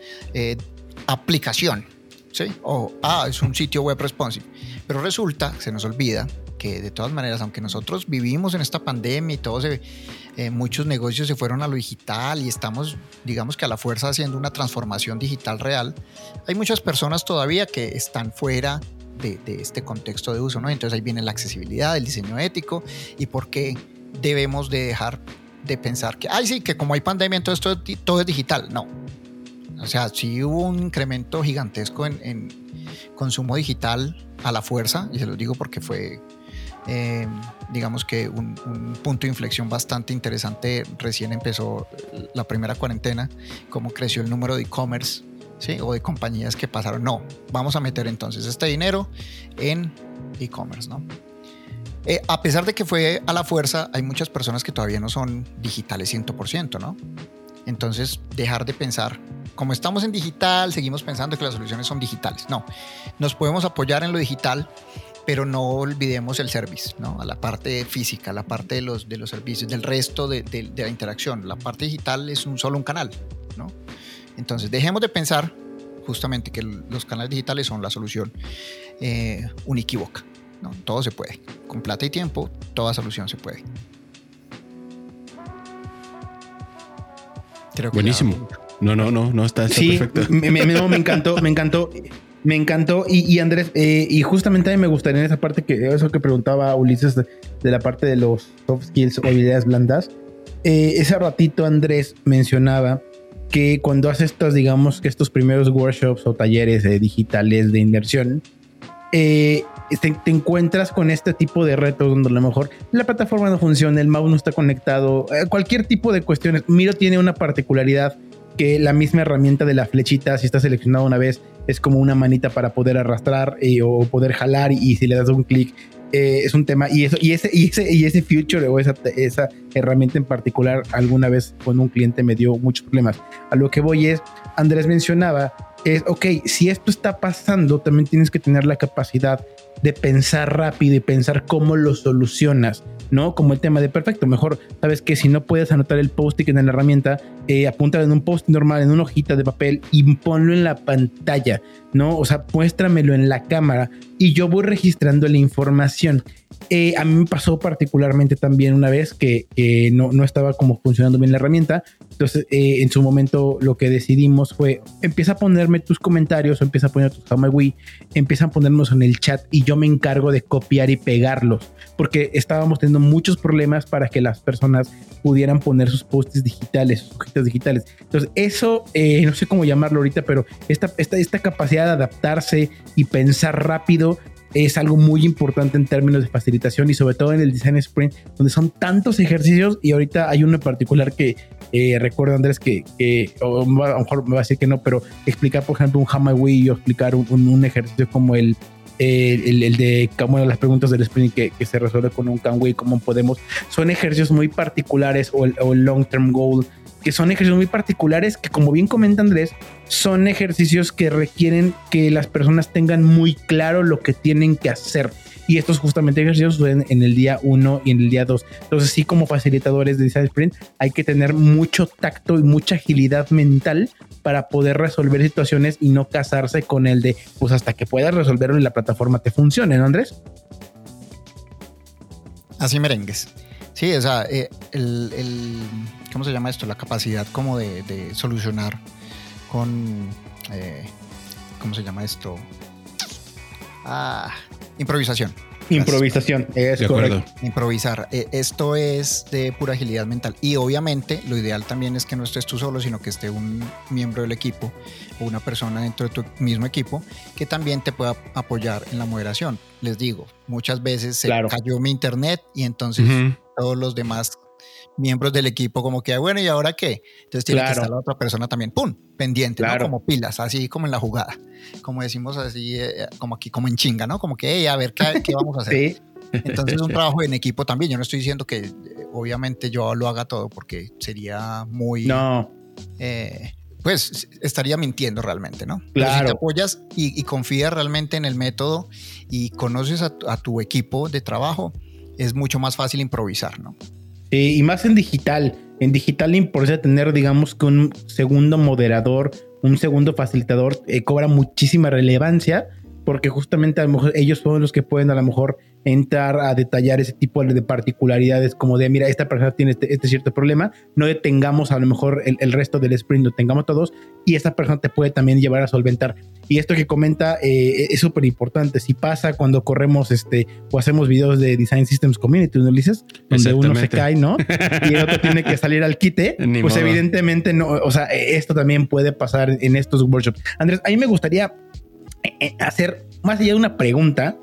S4: aplicación, ¿sí? O, ah, es un sitio web responsive. Pero resulta, se nos olvida que de todas maneras, aunque nosotros vivimos en esta pandemia y todo se eh, muchos negocios se fueron a lo digital y estamos, digamos que a la fuerza haciendo una transformación digital real, hay muchas personas todavía que están fuera de, este contexto de uso, ¿no? Entonces ahí viene la accesibilidad, el diseño ético y por qué debemos de dejar de pensar que, ay, sí, que como hay pandemia, entonces todo, todo es digital. No. O sea, sí hubo un incremento gigantesco en, consumo digital a la fuerza, y se lo digo porque fue, eh, digamos que un, punto de inflexión bastante interesante. Recién empezó la primera cuarentena, cómo creció el número de e-commerce ¿sí? o de compañías que pasaron. No, vamos a meter entonces este dinero en e-commerce, ¿no? Eh, a pesar de que fue a la fuerza, hay muchas personas que todavía no son digitales 100%, ¿no? Entonces, dejar de pensar, como estamos en digital, seguimos pensando que las soluciones son digitales. No, nos podemos apoyar en lo digital, pero no olvidemos el service, ¿no? A la parte física, la parte de los, de los servicios, del resto de, de, la interacción. La parte digital es un solo un canal, ¿no? Entonces, dejemos de pensar justamente que los canales digitales son la solución eh. ¿no? Todo se puede. Con plata y tiempo, toda solución se puede.
S2: Buenísimo. No, no, no, no, está,
S3: sí, perfecto. Me, me, me encantó, me encantó. Me encantó. Y, Andrés, eh, y justamente a mí me gustaría en esa parte que eso que preguntaba Ulises de, la parte de los soft skills o habilidades blandas. Eh, ese ratito Andrés mencionaba que cuando haces estos, digamos que estos primeros workshops o talleres digitales de inmersión, eh, te, encuentras con este tipo de retos donde a lo mejor la plataforma no funciona, el mouse no está conectado, eh, cualquier tipo de cuestiones. Miro tiene una particularidad que la misma herramienta de la flechita, si está seleccionado una vez, es como una manita para poder arrastrar eh, o poder jalar y, si le das un clic eh, es un tema y eso y ese y ese y ese future o esa, esa herramienta en particular alguna vez con un cliente me dio muchos problemas. A lo que voy es Andrés mencionaba es ok, si esto está pasando, también tienes que tener la capacidad de pensar rápido y pensar cómo lo solucionas. ¿no? Como el tema de perfecto, mejor sabes que si no puedes anotar el post-it en la herramienta, eh, apúntalo en un post normal, en una hojita de papel y ponlo en la pantalla, ¿no? O sea, muéstramelo en la cámara y yo voy registrando la información. Eh, a mí me pasó particularmente también una vez que no, no, estaba como funcionando bien la herramienta. Entonces, eh, en su momento lo que decidimos fue, empieza a ponerme tus comentarios empieza a poner tus Wii, empieza a ponernos en el chat y yo me encargo de copiar y pegarlos, porque estábamos teniendo muchos problemas para que las personas pudieran poner sus posts digitales, sus hojitas digitales. Entonces, eso, eh, no sé cómo llamarlo ahorita, pero esta, esta, esta capacidad de adaptarse y pensar rápido es algo muy importante en términos de facilitación y sobre todo en el design sprint, donde son tantos ejercicios y ahorita hay uno particular que eh, recuerdo Andrés que, a lo mejor me va a decir que no, pero explicar por ejemplo un Wii o explicar un, un, ejercicio como el, el, el, de como las preguntas del sprint que, que se resuelve con un Canway, cómo podemos, son ejercicios muy particulares o o el long term goal que son ejercicios muy particulares que como bien comenta Andrés, son ejercicios que requieren que las personas tengan muy claro lo que tienen que hacer. Y estos justamente ejercicios suceden en el día 1 y en el día 2. Entonces, sí, como facilitadores de Design Sprint, hay que tener mucho tacto y mucha agilidad mental para poder resolver situaciones y no casarse con el de, pues hasta que puedas resolverlo y la plataforma te funcione, ¿no, Andrés?
S4: Así merengues. Sí, o sea, eh, el, ¿cómo se llama esto? La capacidad como de, solucionar con, eh, ¿cómo se llama esto? Ah, improvisación.
S3: Improvisación, es correcto.
S4: Improvisar. Eh, esto es de pura agilidad mental. Y obviamente lo ideal también es que no estés tú solo, sino que esté un miembro del equipo o una persona dentro de tu mismo equipo que también te pueda apoyar en la moderación. Les digo, muchas veces se cayó mi internet y entonces todos los demás miembros del equipo como que, bueno, ¿y ahora qué? Entonces tiene que estar la otra persona también, ¡pum! Pendiente, ¿no? Como pilas, así como en la jugada. Como decimos así, eh, como aquí, como en chinga, ¿no? Como que, a ver, ¿qué, qué vamos a hacer? sí. Entonces un trabajo en equipo también. Yo no estoy diciendo que eh, obviamente yo lo haga todo porque sería muy...
S3: No.
S4: Eh, pues estaría mintiendo realmente, ¿no?
S3: Claro. Pero
S4: si te apoyas y, confías realmente en el método y conoces a tu equipo de trabajo, es mucho más fácil improvisar, ¿no?
S3: Y más en digital. En digital importa tener, digamos, que un segundo moderador, un segundo facilitador, eh, cobra muchísima relevancia porque justamente a lo mejor ellos son los que pueden a lo mejor entrar a detallar ese tipo de particularidades como de, mira, esta persona tiene este, este cierto problema, no detengamos a lo mejor el, el, resto del sprint, lo tengamos todos y esta persona te puede también llevar a solventar. Y esto que comenta eh, es súper importante. Si pasa cuando corremos este o hacemos videos de Design Systems Community, ¿no, Ulises? Donde uno se cae, ¿no? Y el otro tiene que salir al quite. pues evidentemente no, o sea, esto también puede pasar en estos workshops. Andrés, a mí me gustaría eh, eh, hacer más allá de una pregunta,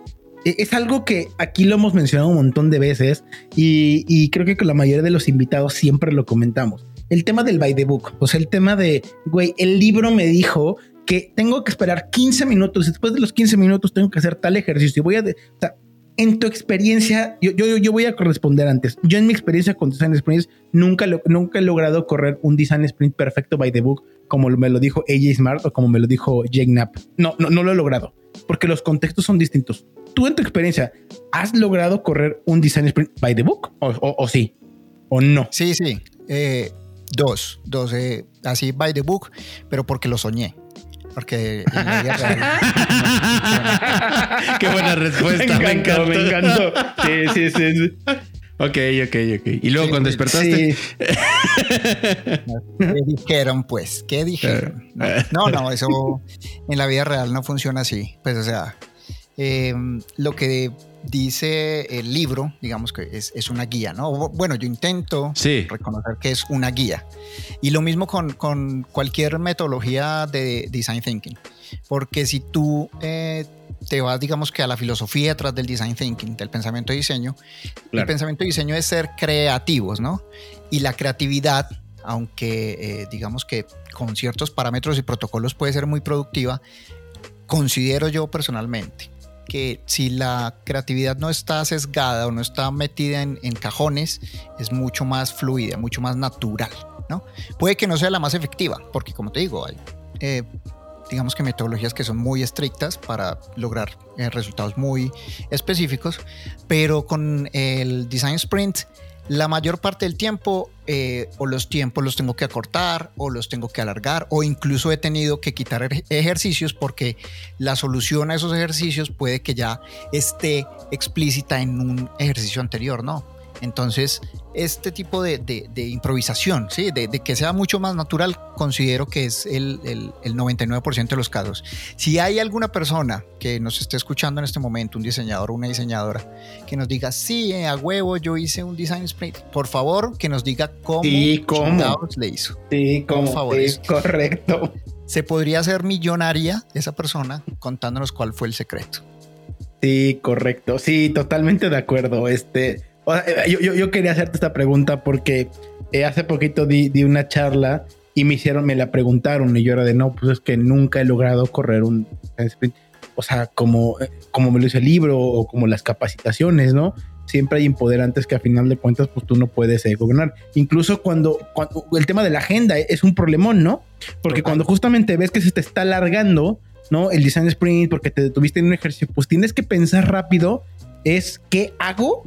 S3: es algo que aquí lo hemos mencionado un montón de veces y, creo que con la mayoría de los invitados siempre lo comentamos. El tema del by the book, o sea, el tema de, güey, el libro me dijo que tengo que esperar 15 minutos, después de los 15 minutos tengo que hacer tal ejercicio y voy a... o sea, en tu experiencia, yo, yo, yo voy a corresponder antes. Yo en mi experiencia con Design Sprints nunca, lo, nunca he logrado correr un Design Sprint perfecto by the book como me lo dijo AJ Smart o como me lo dijo Jake Knapp. No, no, no lo he logrado porque los contextos son distintos. Tú en tu experiencia, ¿has logrado correr un design sprint by the book o, sí? ¿O no?
S4: Sí, sí. Eh, dos, dos, eh, así by the book, pero porque lo soñé. Porque
S2: Qué buena respuesta. Me encantó, me encantó. Sí, sí, sí. Ok, ok, ok. Y luego cuando despertaste.
S4: ¿Qué dijeron, pues? ¿Qué dijeron? No, no, eso en la vida real no funciona así. Pues, o sea, em, lo que dice el libro, digamos que es, una guía, ¿no? Bueno, yo intento reconocer que es una guía. Y lo mismo con, con cualquier metodología de design thinking. Porque si tú eh, te vas, digamos que a la filosofía detrás del design thinking, del pensamiento de diseño, el pensamiento de diseño es ser creativos, ¿no? Y la creatividad, aunque eh, digamos que con ciertos parámetros y protocolos puede ser muy productiva, considero yo personalmente que si la creatividad no está sesgada o no está metida en, cajones, es mucho más fluida, mucho más natural, ¿no? Puede que no sea la más efectiva, porque como te digo, hay eh, digamos que metodologías que son muy estrictas para lograr eh, resultados muy específicos, pero con el design sprint la mayor parte del tiempo eh, o los tiempos los tengo que acortar o los tengo que alargar o incluso he tenido que quitar ejercicios porque la solución a esos ejercicios puede que ya esté explícita en un ejercicio anterior, ¿no? Entonces, este tipo de, improvisación, ¿sí? De, que sea mucho más natural, considero que es el, 99% de los casos. Si hay alguna persona que nos esté escuchando en este momento, un diseñador o una diseñadora, que nos diga, sí, eh, a huevo, yo hice un design sprint, por favor, que nos diga cómo,
S3: sí, cómo.
S4: le hizo.
S3: Sí, cómo, por favor, correcto.
S4: Se podría hacer millonaria esa persona contándonos cuál fue el secreto.
S3: Sí, correcto. Sí, totalmente de acuerdo. Este eh, yo, quería hacerte esta pregunta porque eh, hace poquito di, una charla y me hicieron, me la preguntaron y yo era de no, pues es que nunca he logrado correr un sprint. O sea, como, eh, como me lo dice el libro o como las capacitaciones, ¿no? Siempre hay empoderantes que a final de cuentas, pues tú no puedes gobernar. Incluso cuando, cuando, el tema de la agenda es un problemón, ¿no? Porque cuando justamente ves que se te está alargando, ¿no? El design sprint porque te detuviste en un ejercicio, pues tienes que pensar rápido es qué hago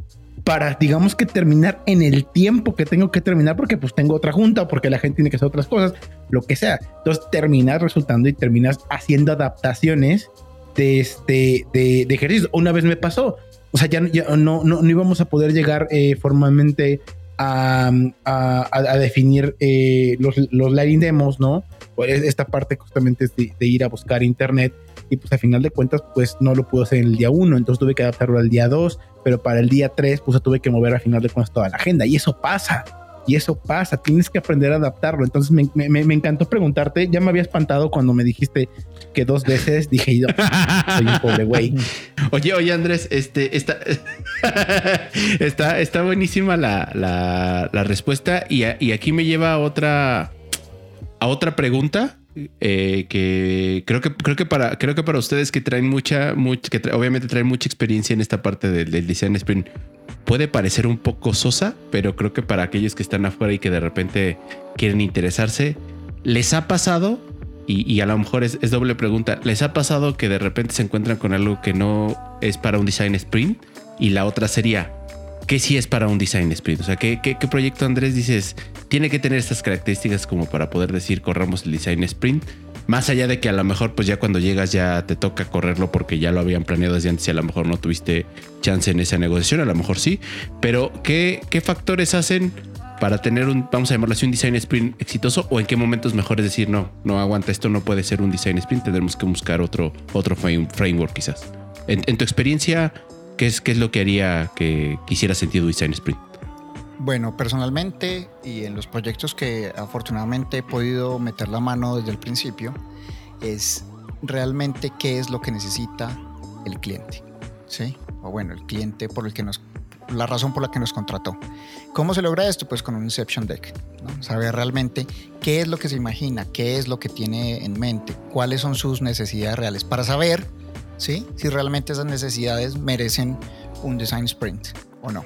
S3: para, digamos que terminar en el tiempo que tengo que terminar, porque pues tengo otra junta porque la gente tiene que hacer otras cosas, lo que sea. Entonces terminas resultando y terminas haciendo adaptaciones de, este, de, ejercicio. Una vez me pasó, o sea, ya, no, no, no, íbamos a poder llegar eh, formalmente a, a, definir eh, los, los lighting demos, ¿no? Pues esta parte justamente es de, de ir a buscar internet y pues al final de cuentas pues no lo pude hacer en el día 1, entonces tuve que adaptarlo al día 2, pero para el día 3 pues tuve que mover al final de cuentas toda la agenda y eso pasa. Y eso pasa, tienes que aprender a adaptarlo. Entonces me, me, encantó preguntarte, ya me había espantado cuando me dijiste que dos veces dije, yo soy un pobre güey.
S2: Oye, oye Andrés, este, está, está, está buenísima la, la, la respuesta y, y aquí me lleva a otra, a otra pregunta eh, que creo que creo que para creo que para ustedes que traen mucha, mucha que obviamente traen mucha experiencia en esta parte del, design sprint puede parecer un poco sosa, pero creo que para aquellos que están afuera y que de repente quieren interesarse, les ha pasado y, y a lo mejor es, doble pregunta, les ha pasado que de repente se encuentran con algo que no es para un design sprint y la otra sería ¿qué sí es para un design sprint? O sea, ¿qué, qué, proyecto Andrés dices tiene que tener estas características como para poder decir corramos el design sprint, Más allá de que a lo mejor pues ya cuando llegas ya te toca correrlo porque ya lo habían planeado desde antes y a lo mejor no tuviste chance en esa negociación, a lo mejor sí. Pero ¿qué, qué factores hacen para tener un, vamos a llamarlo así, un design sprint exitoso o en qué momentos mejor es decir, no, no aguanta, esto no puede ser un design sprint, tendremos que buscar otro, otro framework quizás. En, tu experiencia, ¿qué es, ¿qué es lo que haría que quisiera sentido design sprint?
S4: Bueno, personalmente y en los proyectos que afortunadamente he podido meter la mano desde el principio, es realmente qué es lo que necesita el cliente, ¿sí? O bueno, el cliente por el que nos, la razón por la que nos contrató. ¿Cómo se logra esto? Pues con un Inception Deck, ¿no? Saber realmente qué es lo que se imagina, qué es lo que tiene en mente, cuáles son sus necesidades reales, para saber, ¿sí? Si realmente esas necesidades merecen un design sprint o no.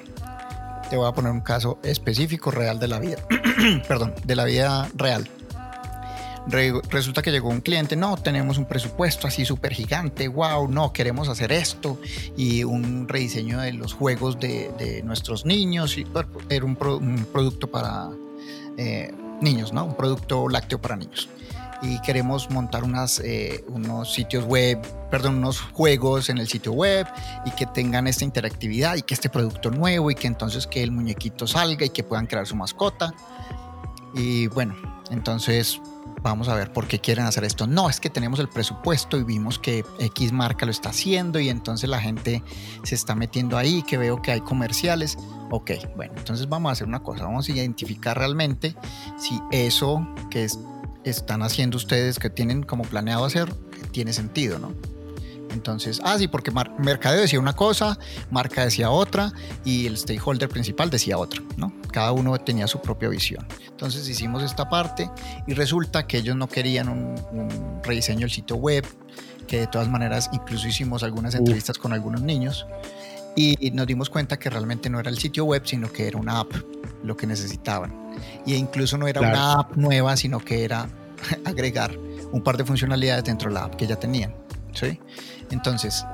S4: Te voy a poner un caso específico real de la vida. Perdón, de la vida real. resulta que llegó un cliente, no, tenemos un presupuesto así súper gigante, wow, no, queremos hacer esto y un rediseño de los juegos de, nuestros niños, era un, producto para eh, niños, ¿no? Un producto lácteo para niños y queremos montar unas, eh, unos sitios web, perdón, unos juegos en el sitio web y que tengan esta interactividad y que este producto nuevo y que entonces que el muñequito salga y que puedan crear su mascota. Y bueno, entonces vamos a ver por qué quieren hacer esto. No, es que tenemos el presupuesto y vimos que X marca lo está haciendo y entonces la gente se está metiendo ahí, que veo que hay comerciales. Ok, bueno, entonces vamos a hacer una cosa, vamos a identificar realmente si eso que es están haciendo ustedes, que tienen como planeado hacer, tiene sentido, ¿no? Entonces, ah, sí, porque Mercadeo decía una cosa, Marca decía otra y el stakeholder principal decía otra, ¿no? Cada uno tenía su propia visión. Entonces hicimos esta parte y resulta que ellos no querían un, rediseño del sitio web, que de todas maneras incluso hicimos algunas entrevistas con algunos niños y nos dimos cuenta que realmente no era el sitio web, sino que era una app lo que necesitaban. Y incluso no era una app nueva, sino que era agregar un par de funcionalidades dentro de la app que ya tenían. ¿sí? Entonces,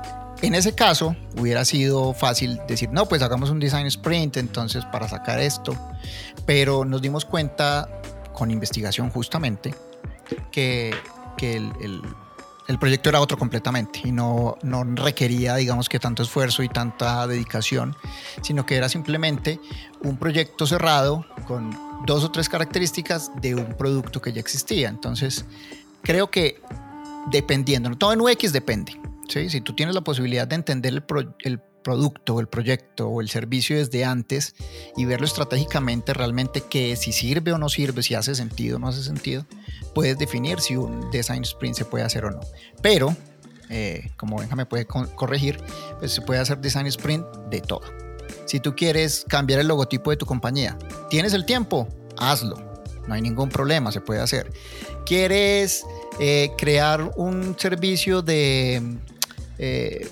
S4: en ese caso, hubiera sido fácil decir, no, pues hagamos un design sprint, entonces para sacar esto. Pero nos dimos cuenta con investigación justamente que, que el el proyecto era otro completamente y no, no requería, digamos que tanto esfuerzo y tanta dedicación, sino que era simplemente un proyecto cerrado con dos o tres características de un producto que ya existía. Entonces, creo que dependiendo, todo en UX depende. ¿sí? Si tú tienes la posibilidad de entender el, el producto, el proyecto o el servicio desde antes y verlo estratégicamente realmente que si sirve o no sirve, si hace sentido o no hace sentido, puedes definir si un design sprint se puede hacer o no. Pero, eh, como Benja me puede corregir, pues se puede hacer design sprint de todo. Si tú quieres cambiar el logotipo de tu compañía, ¿tienes el tiempo? Hazlo. No hay ningún problema, se puede hacer. ¿Quieres eh, crear un servicio de eh,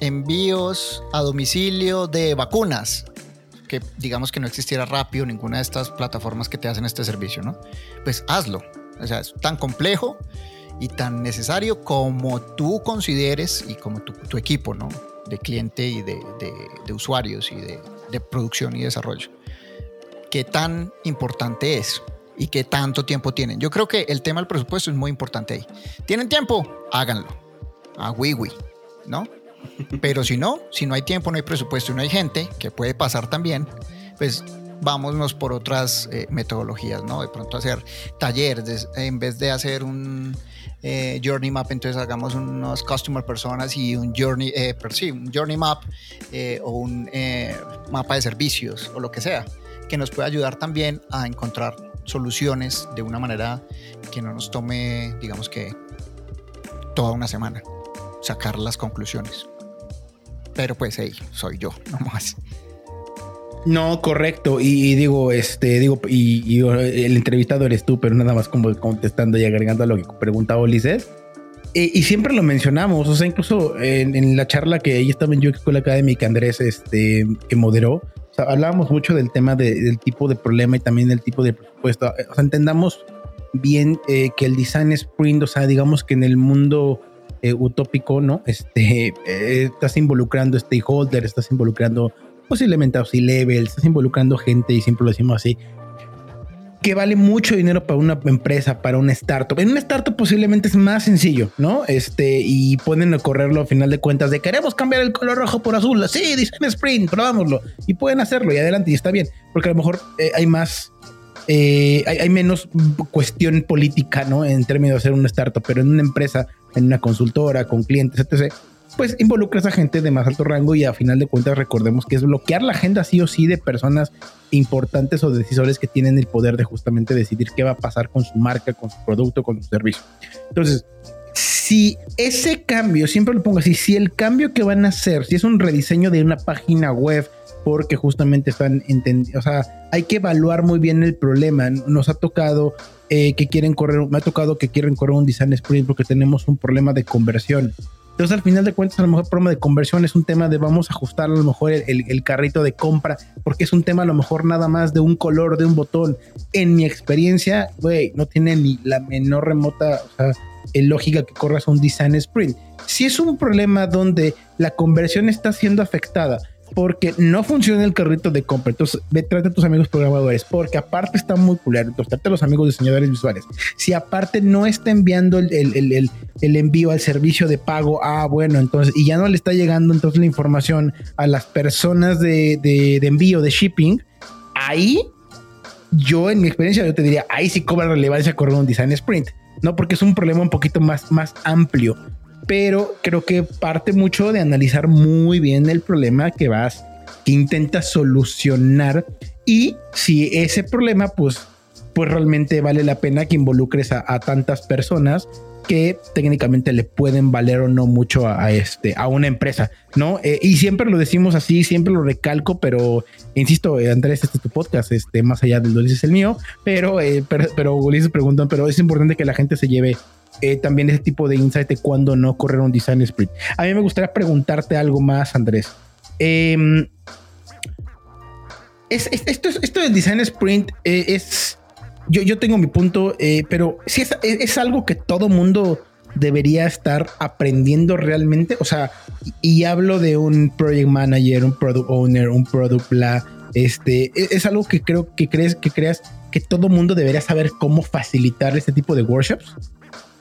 S4: envíos a domicilio de vacunas, que digamos que no existiera rápido ninguna de estas plataformas que te hacen este servicio, ¿no? Pues hazlo. O sea, es tan complejo y tan necesario como tú consideres y como tu, equipo, ¿no? De cliente y de, usuarios y de, de, producción y desarrollo. ¿Qué tan importante es? ¿Y qué tanto tiempo tienen? Yo creo que el tema del presupuesto es muy importante ahí. ¿Tienen tiempo? Háganlo. A wiwi, ¿no? Pero si no, si no hay tiempo, no hay presupuesto y no hay gente, que puede pasar también, pues vámonos por otras eh, metodologías, ¿no? De pronto hacer talleres, en vez de hacer un eh, journey map, entonces hagamos unos customer personas y un journey, eh, sí, un journey map o un mapa de servicios o lo que sea, que nos pueda ayudar también a encontrar soluciones de una manera que no nos tome, digamos que, toda una semana sacar las conclusiones. Pero pues, hey, soy yo, no más.
S3: No, correcto. Y, digo, este, digo, y, el entrevistado eres tú, pero nada más como contestando y agregando a lo que preguntaba Ulises. y siempre lo mencionamos, o sea, incluso en, la charla que ella estaba en Yo Escuela Académica, Andrés, este, que moderó, o hablábamos mucho del tema del tipo de problema y también del tipo de presupuesto. O sea, entendamos bien eh, que el design sprint, o sea, digamos que en el mundo eh, utópico, ¿no? Este, eh, estás involucrando stakeholders, estás involucrando posiblemente a C-level, estás involucrando gente y siempre lo decimos así. que vale mucho dinero para una empresa, para una startup. En una startup posiblemente es más sencillo, ¿no? Este, y pueden correrlo a final de cuentas de queremos cambiar el color rojo por azul. Sí, dicen sprint, probámoslo. Y pueden hacerlo y adelante y está bien, porque a lo mejor eh, hay más, eh, hay, hay, menos cuestión política, ¿no? En términos de hacer una startup, pero en una empresa, en una consultora, con clientes, etc pues involucras a gente de más alto rango y a final de cuentas recordemos que es bloquear la agenda sí o sí de personas importantes o decisores que tienen el poder de justamente decidir qué va a pasar con su marca, con su producto, con su servicio. Entonces, si ese cambio, siempre lo pongo así, si el cambio que van a hacer, si es un rediseño de una página web, porque justamente están entendiendo, o sea, hay que evaluar muy bien el problema. Nos ha tocado eh, que quieren correr, me ha tocado que quieren correr un design sprint porque tenemos un problema de conversión. Entonces, al final de cuentas, a lo mejor el problema de conversión es un tema de vamos a ajustar a lo mejor el, carrito de compra, porque es un tema a lo mejor nada más de un color, de un botón. En mi experiencia, güey, no tiene ni la menor remota o sea, lógica que corras un design sprint. Si es un problema donde la conversión está siendo afectada porque no funciona el carrito de compra. Entonces, ve, trata a tus amigos programadores, porque aparte está muy culero. Entonces, trata a los amigos diseñadores visuales. Si aparte no está enviando el, el, el, el, envío al servicio de pago, ah, bueno, entonces, y ya no le está llegando entonces la información a las personas de, de, de envío, de shipping, ahí yo en mi experiencia yo te diría, ahí sí cobra relevancia correr un design sprint, ¿no? Porque es un problema un poquito más, más amplio pero creo que parte mucho de analizar muy bien el problema que vas, que intentas solucionar y si ese problema, pues, pues realmente vale la pena que involucres a, tantas personas que técnicamente le pueden valer o no mucho a, este a una empresa, ¿no? Eh, y siempre lo decimos así, siempre lo recalco, pero insisto, eh, Andrés, este es tu podcast, este más allá del Ulises es el mío, pero eh, pero, pero Ulises pero es importante que la gente se lleve eh, también ese tipo de insight de cuándo no correr un design sprint. A mí me gustaría preguntarte algo más, Andrés. Em, esto, del design sprint eh, es. Yo, yo tengo mi punto, eh, pero si es, algo que todo mundo debería estar aprendiendo realmente. O sea, y, hablo de un project manager, un product owner, un product bla. Este e, es, algo que creo que crees que creas que todo mundo debería saber cómo facilitar este tipo de workshops.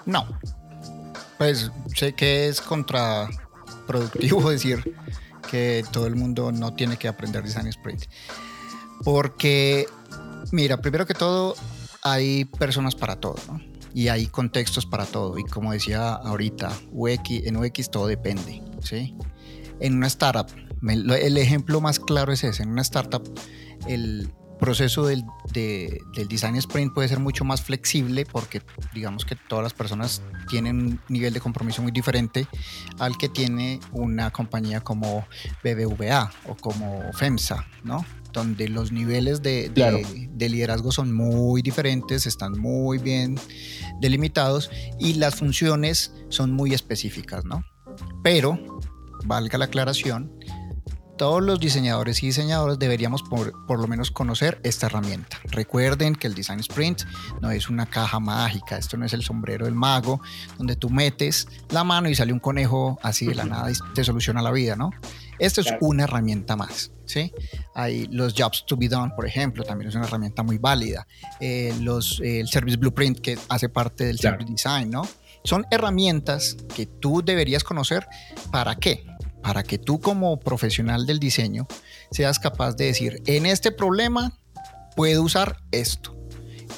S4: No. Pues sé que es contraproductivo decir que todo el mundo no tiene que aprender design sprint. Porque, mira, primero que todo, hay personas para todo, ¿no? Y hay contextos para todo. Y como decía ahorita, UX, en UX todo depende, ¿sí? En una startup, el ejemplo más claro es ese. En una startup, el, proceso del, del, design sprint puede ser mucho más flexible porque digamos que todas las personas tienen un nivel de compromiso muy diferente al que tiene una compañía como BBVA o como FEMSA, ¿no? Donde los niveles de, de liderazgo son muy diferentes, están muy bien delimitados y las funciones son muy específicas, ¿no? Pero, valga la aclaración, todos los diseñadores y diseñadoras deberíamos por, lo menos conocer esta herramienta. Recuerden que el Design Sprint no es una caja mágica, esto no es el sombrero del mago, donde tú metes la mano y sale un conejo así de la nada y te soluciona la vida, ¿no? Esto es una herramienta más, ¿sí? Hay los Jobs to be Done, por ejemplo, también es una herramienta muy válida. Eh, los, el Service Blueprint, que hace parte del Service Design, ¿no? Son herramientas que tú deberías conocer. ¿Para qué? Para que tú como profesional del diseño seas capaz de decir, en este problema puedo usar esto.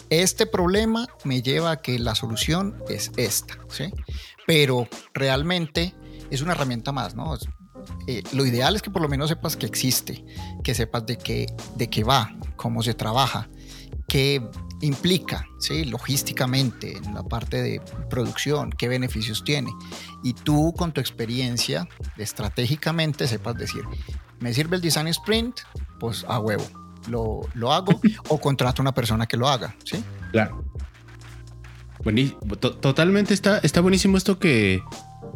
S4: Este problema me lleva a que la solución es esta, ¿sí? Pero realmente es una herramienta más, ¿no? Eh, lo ideal es que por lo menos sepas que existe, que sepas de qué, de qué va, cómo se trabaja, qué implica, ¿sí? logísticamente, en la parte de producción, qué beneficios tiene. Y tú con tu experiencia, estratégicamente sepas decir, ¿me sirve el design sprint? Pues a huevo, lo, lo hago o contrato a una persona que lo haga. ¿sí?
S2: Claro. Totalmente está, está buenísimo esto que,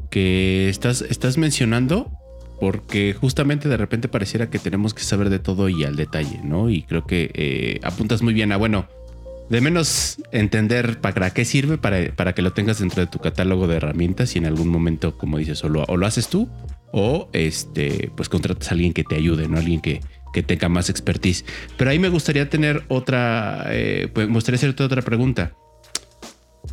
S2: que estás, estás mencionando porque justamente de repente pareciera que tenemos que saber de todo y al detalle, ¿no? Y creo que eh, apuntas muy bien a, bueno, de menos entender para qué sirve, para, para, que lo tengas dentro de tu catálogo de herramientas y en algún momento, como dices, o lo, o lo haces tú o este, pues contratas a alguien que te ayude, ¿no? Alguien que, que tenga más expertise. Pero ahí me gustaría tener otra, eh, pues, me gustaría hacerte otra pregunta.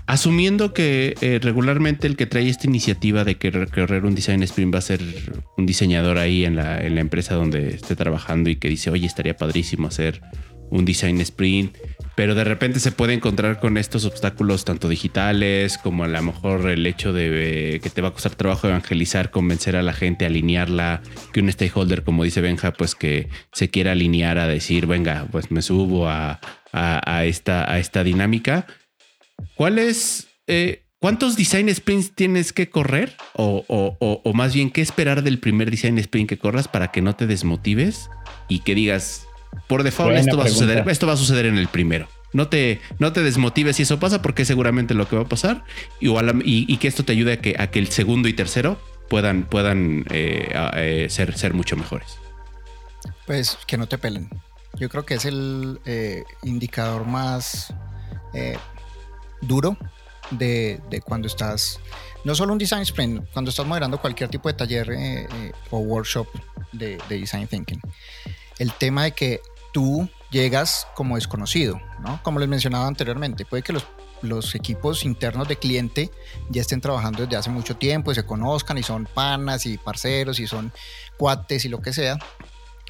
S2: Asumiendo que eh, regularmente el que trae esta iniciativa de que correr un design sprint va a ser un diseñador ahí en la, en la empresa donde esté trabajando y que dice, oye, estaría padrísimo hacer un design sprint, pero de repente se puede encontrar con estos obstáculos tanto digitales como a lo mejor el hecho de eh, que te va a costar trabajo evangelizar, convencer a la gente, alinearla, que un stakeholder, como dice Benja, pues que se quiera alinear a decir, venga, pues me subo a, esta, dinámica. ¿Cuál es... Eh, ¿Cuántos design sprints tienes que correr? O, o, más bien, ¿qué esperar del primer design sprint que corras para que no te desmotives y que digas, por default, esto va, a suceder, esto va a suceder en el primero. No te, no te desmotives si eso pasa, porque es seguramente lo que va a pasar. Y, y, que esto te ayude a que, a que el segundo y tercero puedan, puedan eh, eh, ser, ser mucho mejores.
S4: Pues que no te pelen. Yo creo que es el eh, indicador más duro de, cuando estás, no solo un design sprint, cuando estás moderando cualquier tipo de taller o workshop de, de design thinking el tema de que tú llegas como desconocido, ¿no? Como les mencionaba anteriormente, puede que los, equipos internos de cliente ya estén trabajando desde hace mucho tiempo y se conozcan y son panas y parceros y son cuates y lo que sea,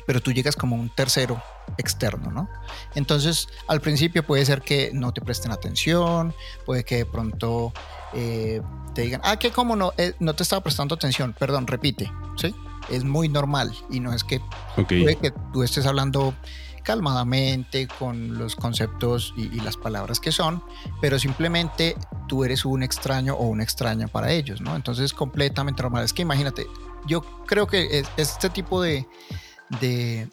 S4: pero tú llegas como un tercero externo, ¿no? Entonces, al principio puede ser que no te presten atención, puede que de pronto eh, te digan, ah, que como no, eh, no te estaba prestando atención, perdón, repite, ¿sí? Es muy normal y no es que, que tú estés hablando calmadamente con los conceptos y, las palabras que son, pero simplemente tú eres un extraño o una extraña para ellos, ¿no? Entonces es completamente normal. Es que imagínate, yo creo que este tipo de, de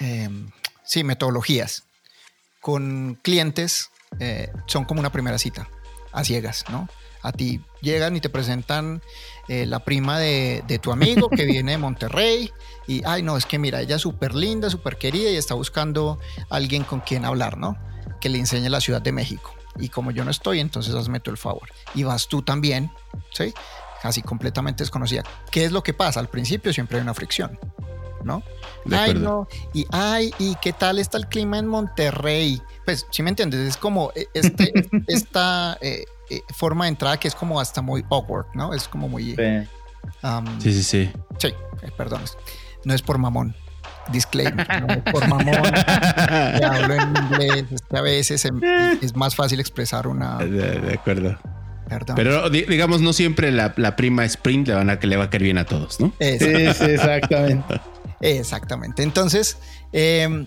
S4: em, sí, metodologías con clientes eh, son como una primera cita a ciegas, ¿no? A ti llegan y te presentan eh, la prima de, tu amigo que viene de Monterrey y, ay, no, es que mira, ella es súper linda, súper querida y está buscando alguien con quien hablar, ¿no? Que le enseñe la Ciudad de México. Y como yo no estoy, entonces hazme tú el favor. Y vas tú también, ¿sí? Casi completamente desconocida. ¿Qué es lo que pasa? Al principio siempre hay una fricción. ¿no? ay, no, y ay, ¿y qué tal está el clima en Monterrey? Pues, si me entiendes, es como eh, este, esta eh, forma de entrada que es como hasta muy awkward, ¿no? Es como muy...
S2: Um, sí, sí, sí.
S4: Sí, eh, perdón. No es por mamón. Disclaimer. No es por mamón. hablo en inglés. a veces es más fácil expresar una...
S2: De, acuerdo. Perdón. Pero digamos, no siempre la, prima sprint le, van a, que le va a caer bien a todos, ¿no?
S3: Sí, sí, exactamente.
S4: Exactamente. Entonces, eh,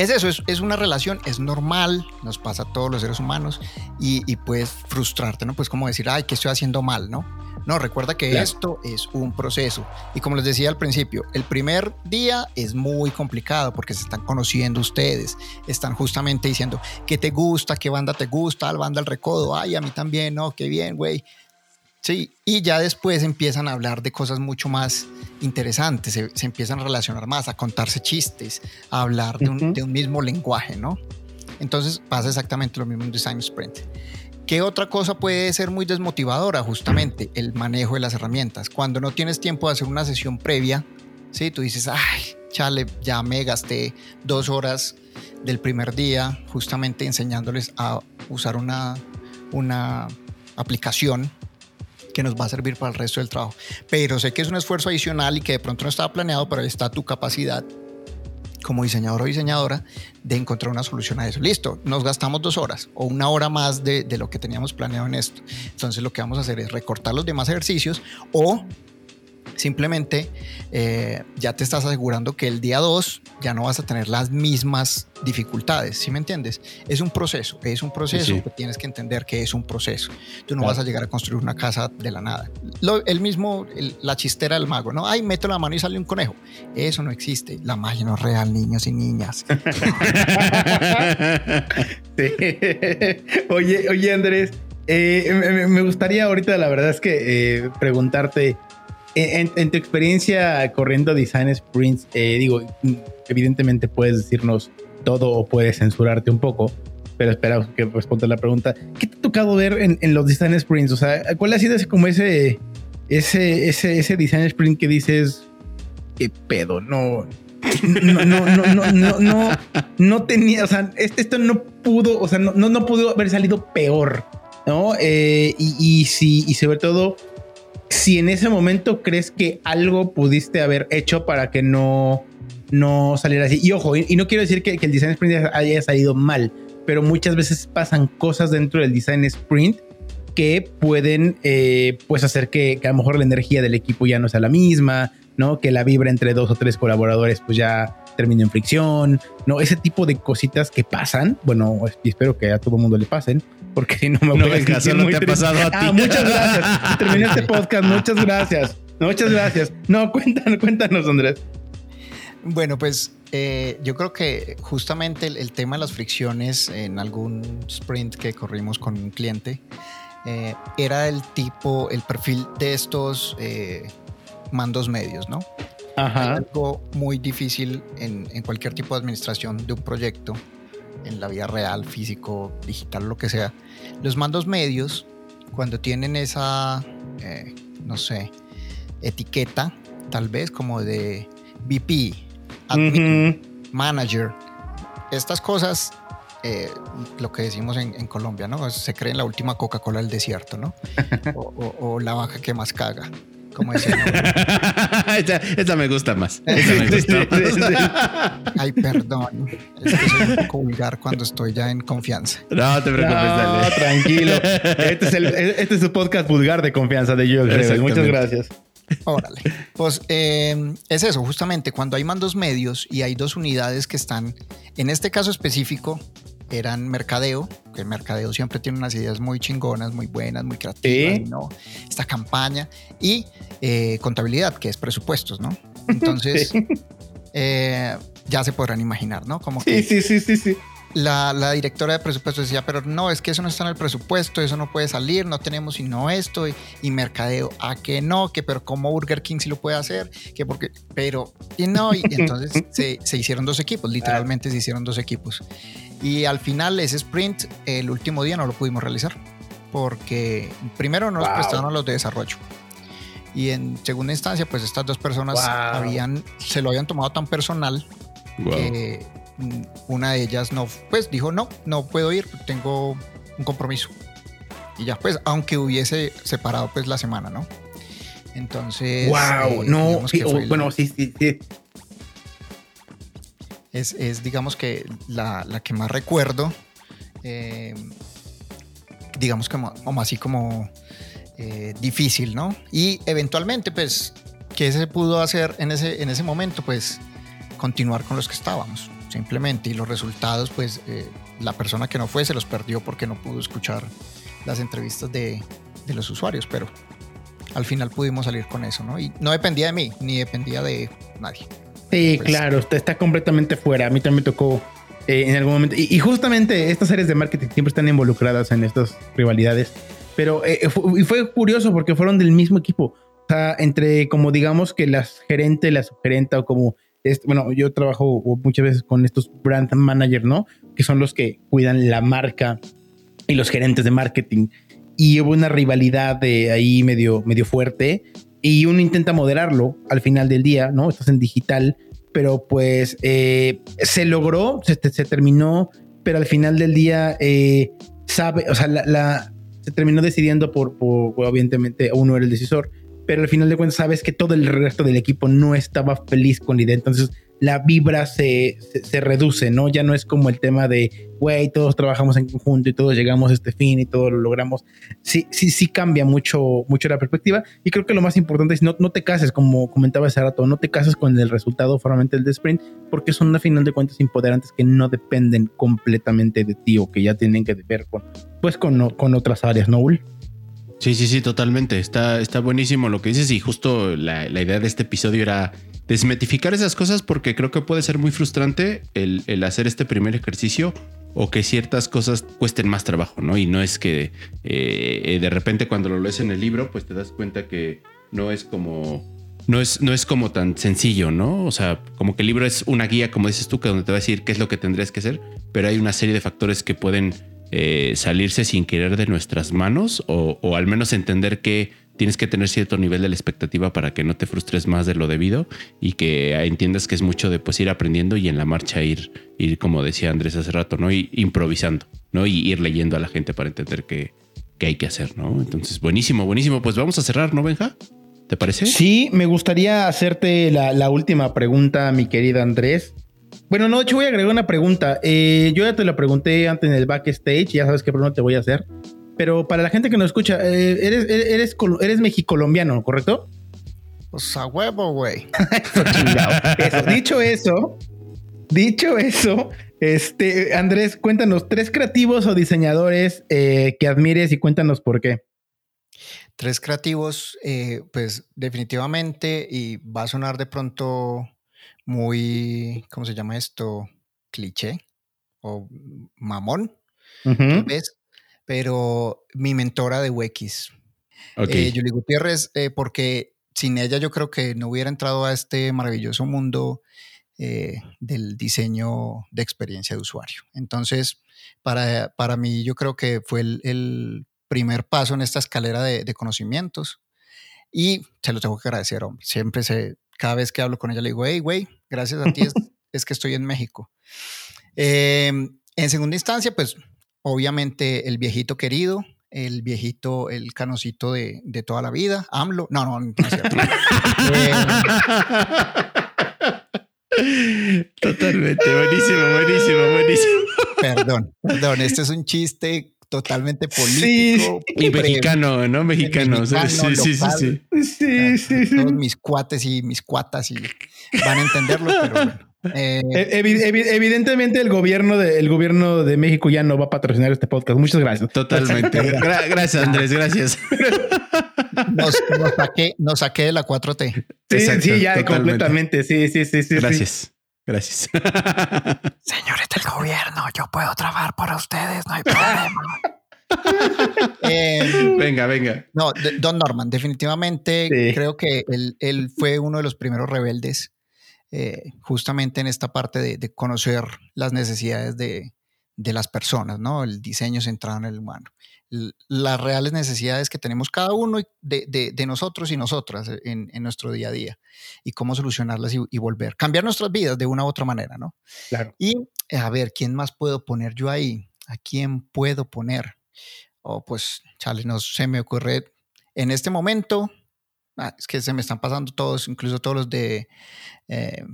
S4: es eso, es, una relación, es normal, nos pasa a todos los seres humanos y, puedes frustrarte, ¿no? Pues como decir, ay, que estoy haciendo mal, ¿no? No, recuerda que esto es un proceso. Y como les decía al principio, el primer día es muy complicado porque se están conociendo ustedes, están justamente diciendo qué te gusta, qué banda te gusta, al banda el recodo, ay, a mí también, no, qué bien, güey. Sí, y ya después empiezan a hablar de cosas mucho más interesantes, se, empiezan a relacionar más, a contarse chistes, a hablar de un, mismo lenguaje, ¿no? Entonces pasa exactamente lo mismo en Design Sprint. ¿Qué otra cosa puede ser muy desmotivadora? Justamente el manejo de las herramientas. Cuando no tienes tiempo de hacer una sesión previa, ¿sí? tú dices, ay, chale, ya me gasté dos horas del primer día justamente enseñándoles a usar una, una aplicación que nos va a servir para el resto del trabajo. Pero sé que es un esfuerzo adicional y que de pronto no estaba planeado, pero ahí está tu capacidad como diseñador o diseñadora de encontrar una solución a eso. Listo, nos gastamos dos horas o una hora más de, de, lo que teníamos planeado en esto. Entonces lo que vamos a hacer es recortar los demás ejercicios o Simplemente eh, ya te estás asegurando que el día 2 ya no vas a tener las mismas dificultades, ¿sí me entiendes? Es un proceso, es un proceso que tienes que entender que es un proceso. Tú no vas a llegar a construir una casa de la nada. el mismo, la chistera del mago, ¿no? Ay, meto la mano y sale un conejo. Eso no existe. La magia no es real, niños y niñas.
S3: Oye, oye, Andrés, eh, me, gustaría ahorita, la verdad es que eh, preguntarte en, tu experiencia corriendo design sprints, eh, digo, evidentemente puedes decirnos todo o puedes censurarte un poco, pero espera que responda la pregunta. ¿Qué te ha tocado ver en, los design sprints? O sea, ¿cuál ha sido ese, como ese, ese, ese, ese design sprint que dices, qué pedo? No, no, no, no, no, no, no, no tenía, o sea, esto no pudo, o sea, no, no, pudo haber salido peor, ¿no? Eh, y, y, si, y sobre todo, si en ese momento crees que algo pudiste haber hecho para que no, no saliera así. Y ojo, y, no quiero decir que, el design sprint haya salido mal, pero muchas veces pasan cosas dentro del design sprint que pueden eh, pues hacer que, que, a lo mejor la energía del equipo ya no sea la misma, ¿no? Que la vibra entre dos o tres colaboradores pues ya termine en fricción, ¿no? Ese tipo de cositas que pasan, bueno, y espero que a todo el mundo le pasen, porque si no me voy
S2: a muy te ha pasado a ti.
S3: Ah, muchas gracias. Terminé este podcast, muchas gracias. Muchas gracias. No, cuéntanos, cuéntanos, Andrés.
S4: Bueno, pues eh, yo creo que justamente el, tema de las fricciones en algún sprint que corrimos con un cliente eh, era el tipo, el perfil de estos eh, mandos medios, ¿no? Ajá. algo muy difícil en, cualquier tipo de administración de un proyecto, en la vida real, físico, digital, lo que sea. Los mandos medios, cuando tienen esa, eh, no sé, etiqueta, tal vez como de VP, admin, manager, estas cosas eh, lo que decimos en, Colombia, ¿no? Se cree en la última Coca-Cola del desierto, ¿no? o, la baja que más caga. Como esa,
S2: me gusta más. me gusta
S4: Ay, perdón. Es que soy un poco vulgar cuando estoy ya en confianza.
S2: No te preocupes, dale.
S3: Tranquilo. Este es, el, este es su podcast vulgar de confianza de Jules Muchas gracias.
S4: Órale. Pues eh, es eso, justamente cuando hay mandos medios y hay dos unidades que están, en este caso específico, eran mercadeo, que el mercadeo siempre tiene unas ideas muy chingonas, muy buenas, muy creativas, ¿no? Esta campaña y eh, contabilidad, que es presupuestos, ¿no? Entonces, eh, ya se podrán imaginar, ¿no?
S3: Como que sí, sí, sí, sí.
S4: La, directora de presupuestos decía, pero no, es que eso no está en el presupuesto, eso no puede salir, no tenemos sino esto y, mercadeo, a que no, que pero como Burger King sí lo puede hacer, que porque, pero, y no, y entonces se, se hicieron dos equipos, literalmente se hicieron dos equipos. Y al final ese sprint, el último día no lo pudimos realizar porque primero no nos prestaron los de desarrollo. Y en segunda instancia, pues estas dos personas habían, se lo habían tomado tan personal que mm, una de ellas no, pues dijo, no, no puedo ir, tengo un compromiso. Y ya, pues, aunque hubiese separado pues la semana, ¿no? Entonces...
S3: Wow, eh, no, bueno, sí, sí, sí
S4: es, digamos que la, que más recuerdo, eh, digamos como, como así como eh, difícil, ¿no? Y eventualmente, pues, ¿qué se pudo hacer en ese, en ese momento? Pues continuar con los que estábamos, simplemente. Y los resultados, pues, eh, la persona que no fue se los perdió porque no pudo escuchar las entrevistas de, de los usuarios, pero al final pudimos salir con eso, ¿no? Y no dependía de mí, ni dependía de nadie.
S3: Sí, pues, claro, está, está completamente fuera. A mí también me tocó eh, en algún momento. Y, justamente estas áreas de marketing siempre están involucradas en estas rivalidades. Pero eh, fue, y fue curioso porque fueron del mismo equipo. O sea, entre como digamos que las gerente, la subgerenta o como... Este, bueno, yo trabajo muchas veces con estos brand managers, ¿no? Que son los que cuidan la marca y los gerentes de marketing. Y hubo una rivalidad de ahí medio, medio fuerte y uno intenta moderarlo al final del día, ¿no? Estás en digital, pero pues eh, se logró, se, terminó, pero al final del día eh, sabe, o sea, se terminó decidiendo por, por, obviamente, uno era el decisor, pero al final de cuentas sabes que todo el resto del equipo no estaba feliz con la idea, entonces la vibra se, se, reduce, ¿no? Ya no es como el tema de, güey, todos trabajamos en conjunto y todos llegamos a este fin y todo lo logramos. Sí, sí, sí cambia mucho, mucho la perspectiva. Y creo que lo más importante es no, no te cases, como comentaba hace rato, no te cases con el resultado formalmente del sprint, porque son a final de cuentas empoderantes que no dependen completamente de ti o que ya tienen que ver con, pues con, con otras áreas, ¿no, Ul?
S2: Sí, sí, sí, totalmente. Está, está buenísimo lo que dices y justo la, la idea de este episodio era desmetificar esas cosas porque creo que puede ser muy frustrante el, hacer este primer ejercicio o que ciertas cosas cuesten más trabajo, ¿no? Y no es que eh, de repente cuando lo lees en el libro, pues te das cuenta que no es como no es, no es como tan sencillo, ¿no? O sea, como que el libro es una guía, como dices tú, que donde te va a decir qué es lo que tendrías que hacer, pero hay una serie de factores que pueden eh, salirse sin querer de nuestras manos o, al menos entender que tienes que tener cierto nivel de la expectativa para que no te frustres más de lo debido y que entiendas que es mucho de pues ir aprendiendo y en la marcha ir, ir como decía Andrés hace rato, ¿no? Y improvisando, ¿no? Y ir leyendo a la gente para entender qué, qué hay que hacer, ¿no? Entonces, buenísimo, buenísimo. Pues vamos a cerrar, ¿no, Benja? ¿Te parece?
S3: Sí, me gustaría hacerte la, la última pregunta, mi querido Andrés. Bueno, no, de hecho voy a agregar una pregunta. Eh, yo ya te la pregunté antes en el backstage, ya sabes qué pregunta te voy a hacer. Pero para la gente que nos escucha, eh, eres, eres, eres, mexicolombiano, ¿correcto?
S4: Pues a huevo, güey.
S3: Dicho eso, dicho eso, este, Andrés, cuéntanos tres creativos o diseñadores eh, que admires y cuéntanos por qué.
S4: Tres creativos, pues definitivamente, y va a sonar de pronto muy, ¿cómo se llama esto? Cliché o mamón, pero mi mentora de Wekis, okay. Eh, Gutiérrez, eh, porque sin ella yo creo que no hubiera entrado a este maravilloso mundo eh, del diseño de experiencia de usuario. Entonces, para, para mí yo creo que fue el, primer paso en esta escalera de, de, conocimientos y se lo tengo que agradecer, hombre. Siempre se, cada vez que hablo con ella le digo, hey, güey, gracias a ti es, que estoy en México. Em, en segunda instancia, pues obviamente el viejito querido, el viejito, el canocito de, toda la vida, AMLO. No, no, no es cierto.
S2: Totalmente, buenísimo, buenísimo, buenísimo.
S4: Perdón, perdón, este es un chiste totalmente político.
S2: y mexicano, ¿no? Mexicano. sí, sí, sí,
S3: sí, sí,
S4: Todos mis cuates y mis cuatas y van a entenderlo, pero bueno.
S3: Eh, e, evidentemente el gobierno de el gobierno de México ya no va a patrocinar este podcast. Muchas gracias.
S2: Totalmente. gracias, Andrés. Gracias.
S4: Nos, saqué, nos saqué de la 4T.
S3: Sí, sí, ya completamente. Sí, sí, sí, sí.
S2: Gracias. Gracias.
S4: Señores del gobierno, yo puedo trabajar para ustedes, no hay problema.
S2: Eh, venga, venga.
S4: No, Don Norman, definitivamente creo que él, fue uno de los primeros rebeldes eh, justamente en esta parte de, conocer las necesidades de, de, las personas, ¿no? El diseño centrado en el humano las reales necesidades que tenemos cada uno de, nosotros y nosotras en, nuestro día a día y cómo solucionarlas y, volver, cambiar nuestras vidas de una u otra manera, ¿no?
S3: Claro.
S4: Y a ver, ¿quién más puedo poner yo ahí? ¿A quién puedo poner? Oh, pues, chale, no se me ocurre en este momento. Ah, es que se me están pasando todos, incluso todos los de eh,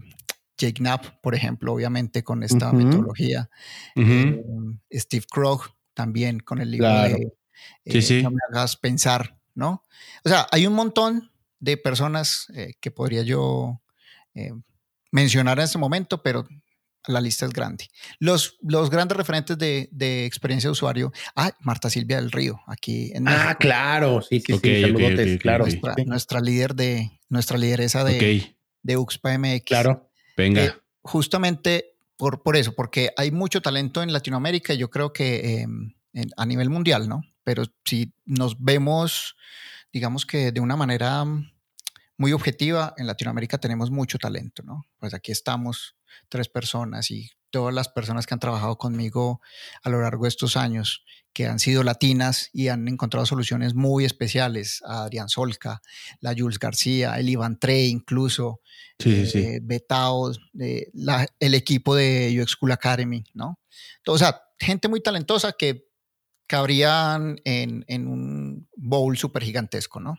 S4: Jake Knapp, por ejemplo, obviamente con esta metodología. Eh, Steve Krog, también con el libro de
S2: eh,
S4: No me hagas pensar, ¿no? O sea, hay un montón de personas eh, que podría yo eh, mencionar en este momento, pero la lista es grande. Los, los grandes referentes de, de, experiencia de usuario. Ah, Marta Silvia del Río, aquí en
S3: Ah, claro, sí, sí,
S2: sí,
S3: claro.
S4: Nuestra, líder de, nuestra lideresa de, de UXPA MX.
S3: Claro.
S2: Venga.
S4: justamente por, por eso, porque hay mucho talento en Latinoamérica y yo creo que em, a nivel mundial, ¿no? Pero si nos vemos, digamos que de una manera muy objetiva, en Latinoamérica tenemos mucho talento, ¿no? Pues aquí estamos tres personas y todas las personas que han trabajado conmigo a lo largo de estos años, que han sido latinas y han encontrado soluciones muy especiales, a Adrián Solca, la Jules García, el Iván Trey incluso,
S2: sí, sí.
S4: Eh, Betao, eh, el equipo de UX School Academy, ¿no? o sea, gente muy talentosa que cabrían en, en un bowl súper gigantesco, ¿no?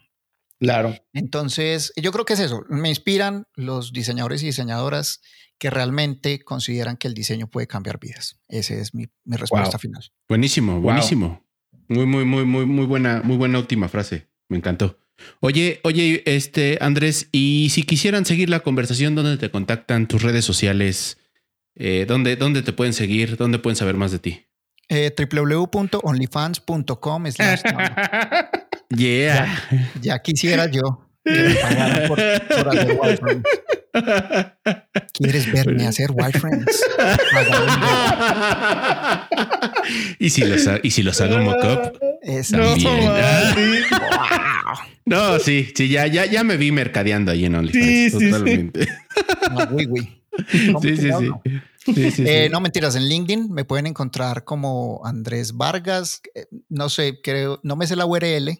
S3: Claro.
S4: Entonces, yo creo que es eso. Me inspiran los diseñadores y diseñadoras que realmente consideran que el diseño puede cambiar vidas. Esa es mi, mi respuesta final.
S2: Buenísimo, buenísimo. Muy, muy, muy, muy, muy buena, muy buena última frase. Me encantó. Oye, oye, este Andrés, y si quisieran seguir la conversación, ¿dónde te contactan tus redes sociales? Eh, ¿dónde, ¿Dónde te pueden seguir? ¿Dónde pueden saber más de ti?
S4: Eh, www.onlyfans.com
S2: Yeah.
S4: Ya, quisiera yo por, hacer wireframes. ¿Quieres verme hacer wireframes?
S2: ¿Y si los, y si los hago mockup?
S3: No,
S2: no, sí, sí, ya, ya, ya me vi mercadeando ahí en OnlyFans. Sí, totalmente. Sí, sí. sí, sí, sí.
S4: Eh, no mentiras, en LinkedIn me pueden encontrar como Andrés Vargas. Eh, no sé, creo, no me sé la URL,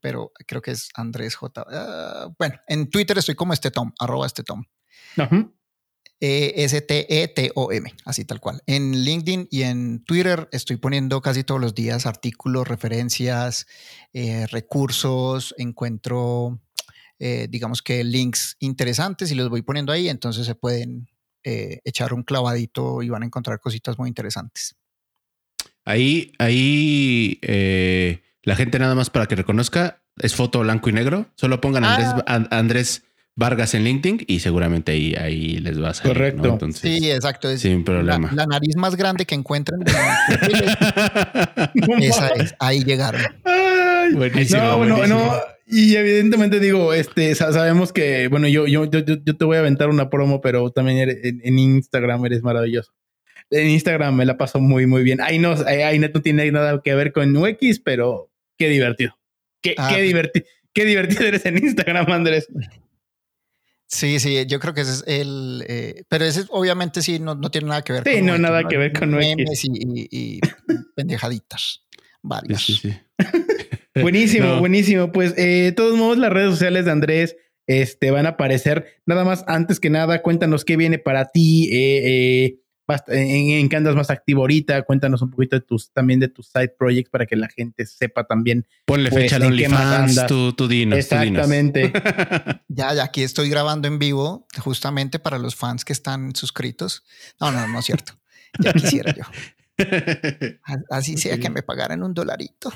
S4: pero creo que es Andrés J. Ah, bueno, en Twitter estoy como este Tom, arroba este Tom. E-S-T-E-T-O-M, así tal cual. En LinkedIn y en Twitter estoy poniendo casi todos los días artículos, referencias, eh, recursos, encuentro, eh, digamos que links interesantes y los voy poniendo ahí, entonces se pueden eh, echar un clavadito y van a encontrar cositas muy interesantes.
S2: Ahí, ahí, la gente nada más para que reconozca, es foto blanco y negro. Solo pongan Andrés, ah. Andrés Vargas en LinkedIn y seguramente ahí, ahí les va a salir.
S3: Correcto.
S4: sí, exacto.
S2: sin problema.
S4: La, nariz más grande que encuentren. esa es. Ahí llegaron.
S3: buenísimo, no, no, no. Y evidentemente digo, este, sabemos que, bueno, yo, yo, yo, yo te voy a aventar una promo, pero también en, Instagram eres maravilloso. En Instagram me la paso muy, muy bien. Ahí no, ahí no tiene nada que ver con UX, pero qué divertido. Qué, ah, qué, pues divertido. Qué divertido eres en Instagram, Andrés.
S4: Sí, sí, yo creo que ese es el. Eh, pero ese obviamente sí no, no, tiene nada que ver
S3: sí, con. no, nada que ver con
S4: memes y, y, pendejaditas. Varias. Sí, sí,
S3: buenísimo, buenísimo. Pues, eh, de todos modos, las redes sociales de Andrés este, van a aparecer. Nada más, antes que nada, cuéntanos qué viene para ti. Eh, eh en, qué andas más activo ahorita, cuéntanos un poquito de tus, también de tus side projects para que la gente sepa también.
S2: Ponle pues, fecha al OnlyFans, tú, tú dinos.
S3: Exactamente.
S4: ya, ya aquí estoy grabando en vivo, justamente para los fans que están suscritos. No, no, no es cierto. Ya quisiera yo. Así sea que me pagaran un dolarito.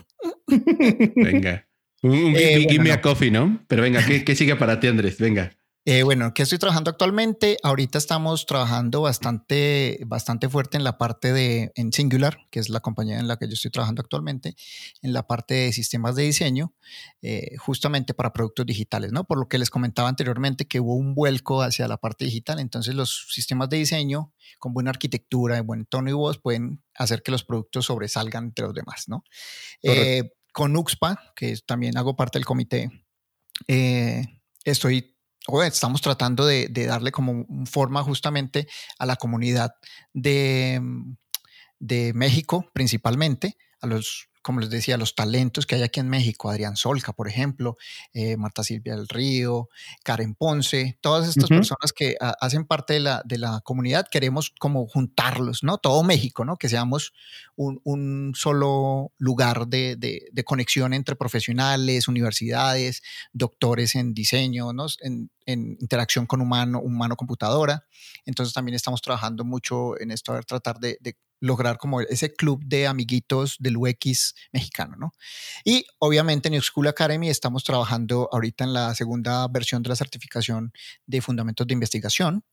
S2: Venga. Un, eh, give, me a coffee, ¿no? Pero venga, ¿qué, ¿qué sigue para ti, Andrés? Venga.
S4: Eh, bueno, ¿qué estoy trabajando actualmente? Ahorita estamos trabajando bastante, bastante fuerte en la parte de en Singular, que es la compañía en la que yo estoy trabajando actualmente, en la parte de sistemas de diseño, eh, justamente para productos digitales, ¿no? Por lo que les comentaba anteriormente que hubo un vuelco hacia la parte digital, entonces los sistemas de diseño con buena arquitectura, y buen tono y voz pueden hacer que los productos sobresalgan entre los demás, ¿no? Eh, con UXPA, que también hago parte del comité, estoy estamos tratando de, darle como forma justamente a la comunidad de, de México principalmente, a los como les decía, los talentos que hay aquí en México, Adrián Solca, por ejemplo, eh, Marta Silvia del Río, Karen Ponce, todas estas personas que hacen parte de la, de la, comunidad, queremos como juntarlos, ¿no? Todo México, ¿no? Que seamos un, un solo lugar de, de, de, conexión entre profesionales, universidades, doctores en diseño, ¿no? En, en interacción con humano, humano-computadora. Entonces también estamos trabajando mucho en esto, a ver, tratar de, de lograr como ese club de amiguitos del UX mexicano, ¿no? Y obviamente en New School Academy estamos trabajando ahorita en la segunda versión de la certificación de fundamentos de investigación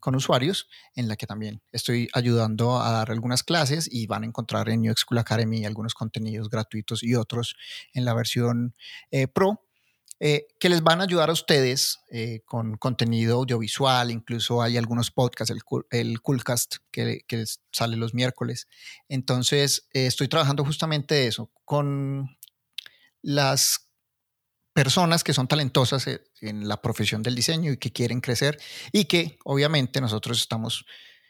S4: con usuarios, en la que también estoy ayudando a dar algunas clases y van a encontrar en New School Academy algunos contenidos gratuitos y otros en la versión eh, Pro eh, que les van a ayudar a ustedes eh, con contenido audiovisual, incluso hay algunos podcasts, el, el Coolcast que, que sale los miércoles. Entonces, eh, estoy trabajando justamente eso, con las personas que son talentosas en la profesión del diseño y que quieren crecer y que obviamente nosotros estamos,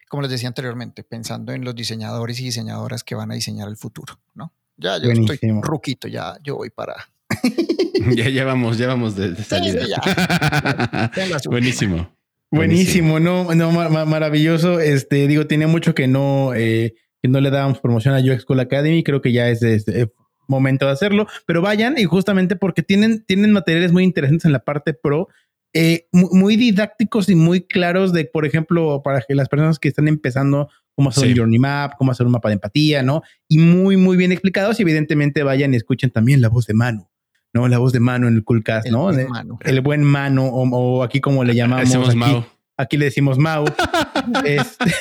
S4: como les decía anteriormente, pensando en los diseñadores y diseñadoras que van a diseñar el futuro, ¿no? Ya yo estoy ruquito, ya yo voy para
S2: ya, ya vamos, ya vamos de, salida. Buenísimo.
S3: Buenísimo, no, no, maravilloso. Este, digo, tiene mucho que no, eh, que no le dábamos promoción a UX School Academy. Creo que ya es, momento de hacerlo, pero vayan y justamente porque tienen, tienen materiales muy interesantes en la parte pro, eh, muy, didácticos y muy claros de, por ejemplo, para que las personas que están empezando, cómo hacer un journey map, cómo hacer un mapa de empatía, ¿no? Y muy, muy bien explicados y evidentemente vayan y escuchen también la voz de Manu. ¿No? La voz de mano en el Coolcast, ¿no? El buen mano, o, aquí como le llamamos. Aquí, aquí, le decimos Mau. Este,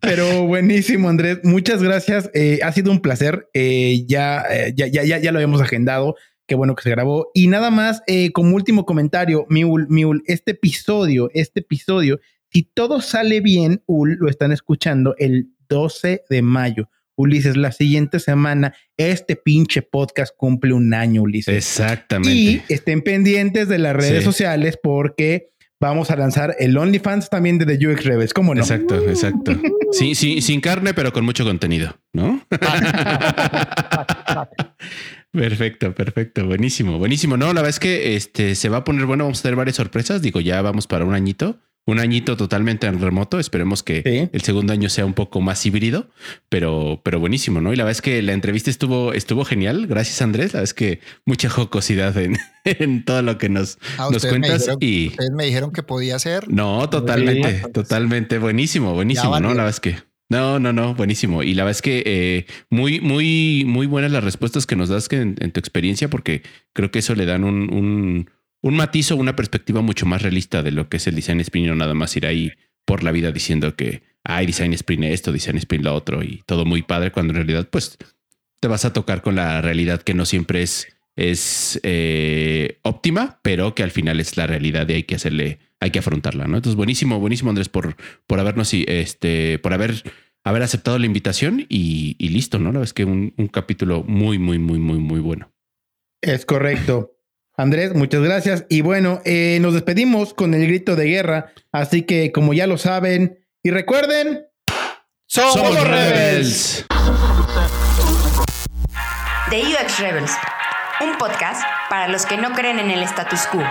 S3: pero buenísimo, Andrés. Muchas gracias. Eh, ha sido un placer. Eh, ya, ya, ya, ya, ya lo habíamos agendado. Qué bueno que se grabó. Y nada más, eh, como último comentario, Miul, Miul, este episodio, este episodio, si todo sale bien, Ul, lo están escuchando el 12 de mayo. Ulises, la siguiente semana este pinche podcast cumple un año, Ulises.
S2: Exactamente.
S3: Y estén pendientes de las redes sociales porque vamos a lanzar el OnlyFans también de The UX Rebels. ¿Cómo no?
S2: Exacto, exacto. Sí, sí, sin carne, pero con mucho contenido, ¿no? Perfecto, perfecto, buenísimo, buenísimo. No, la verdad es que este se va a poner bueno, vamos a tener varias sorpresas. Digo, ya vamos para un añito un añito totalmente en remoto. Esperemos que el segundo año sea un poco más híbrido, pero, pero buenísimo, ¿no? Y la verdad es que la entrevista estuvo, estuvo genial. Gracias, Andrés. La verdad es que mucha jocosidad en, en todo lo que nos, ah, nos cuentas. y
S4: ustedes me dijeron que podía ser.
S2: No, totalmente, totalmente. Buenísimo, buenísimo, ¿no? La verdad es que. No, no, no, buenísimo. Y la verdad es que eh, muy, muy, muy buenas las respuestas que nos das que en, tu experiencia, porque creo que eso le dan un un matiz o una perspectiva mucho más realista de lo que es el design sprint, no nada más ir ahí por la vida diciendo que hay design sprint esto, design sprint lo otro y todo muy padre, cuando en realidad pues te vas a tocar con la realidad que no siempre es, es eh, óptima, pero que al final es la realidad y hay que hacerle, hay que afrontarla, ¿no? Entonces, buenísimo, buenísimo Andrés por, por habernos, este, por haber, haber aceptado la invitación y, listo, ¿no? La verdad es que un, un capítulo muy, muy, muy, muy, muy bueno.
S3: Es correcto. Andrés, muchas gracias. Y bueno, eh, nos despedimos con el grito de guerra. Así que, como ya lo saben, y recuerden, somos, Rebels.
S1: The UX Rebels, un podcast para los que no creen en el status quo,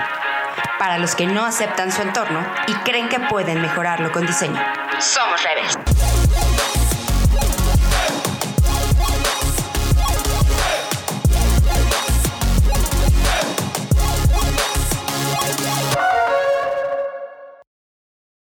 S1: para los que no aceptan su entorno y creen que pueden mejorarlo con diseño. Somos Rebels.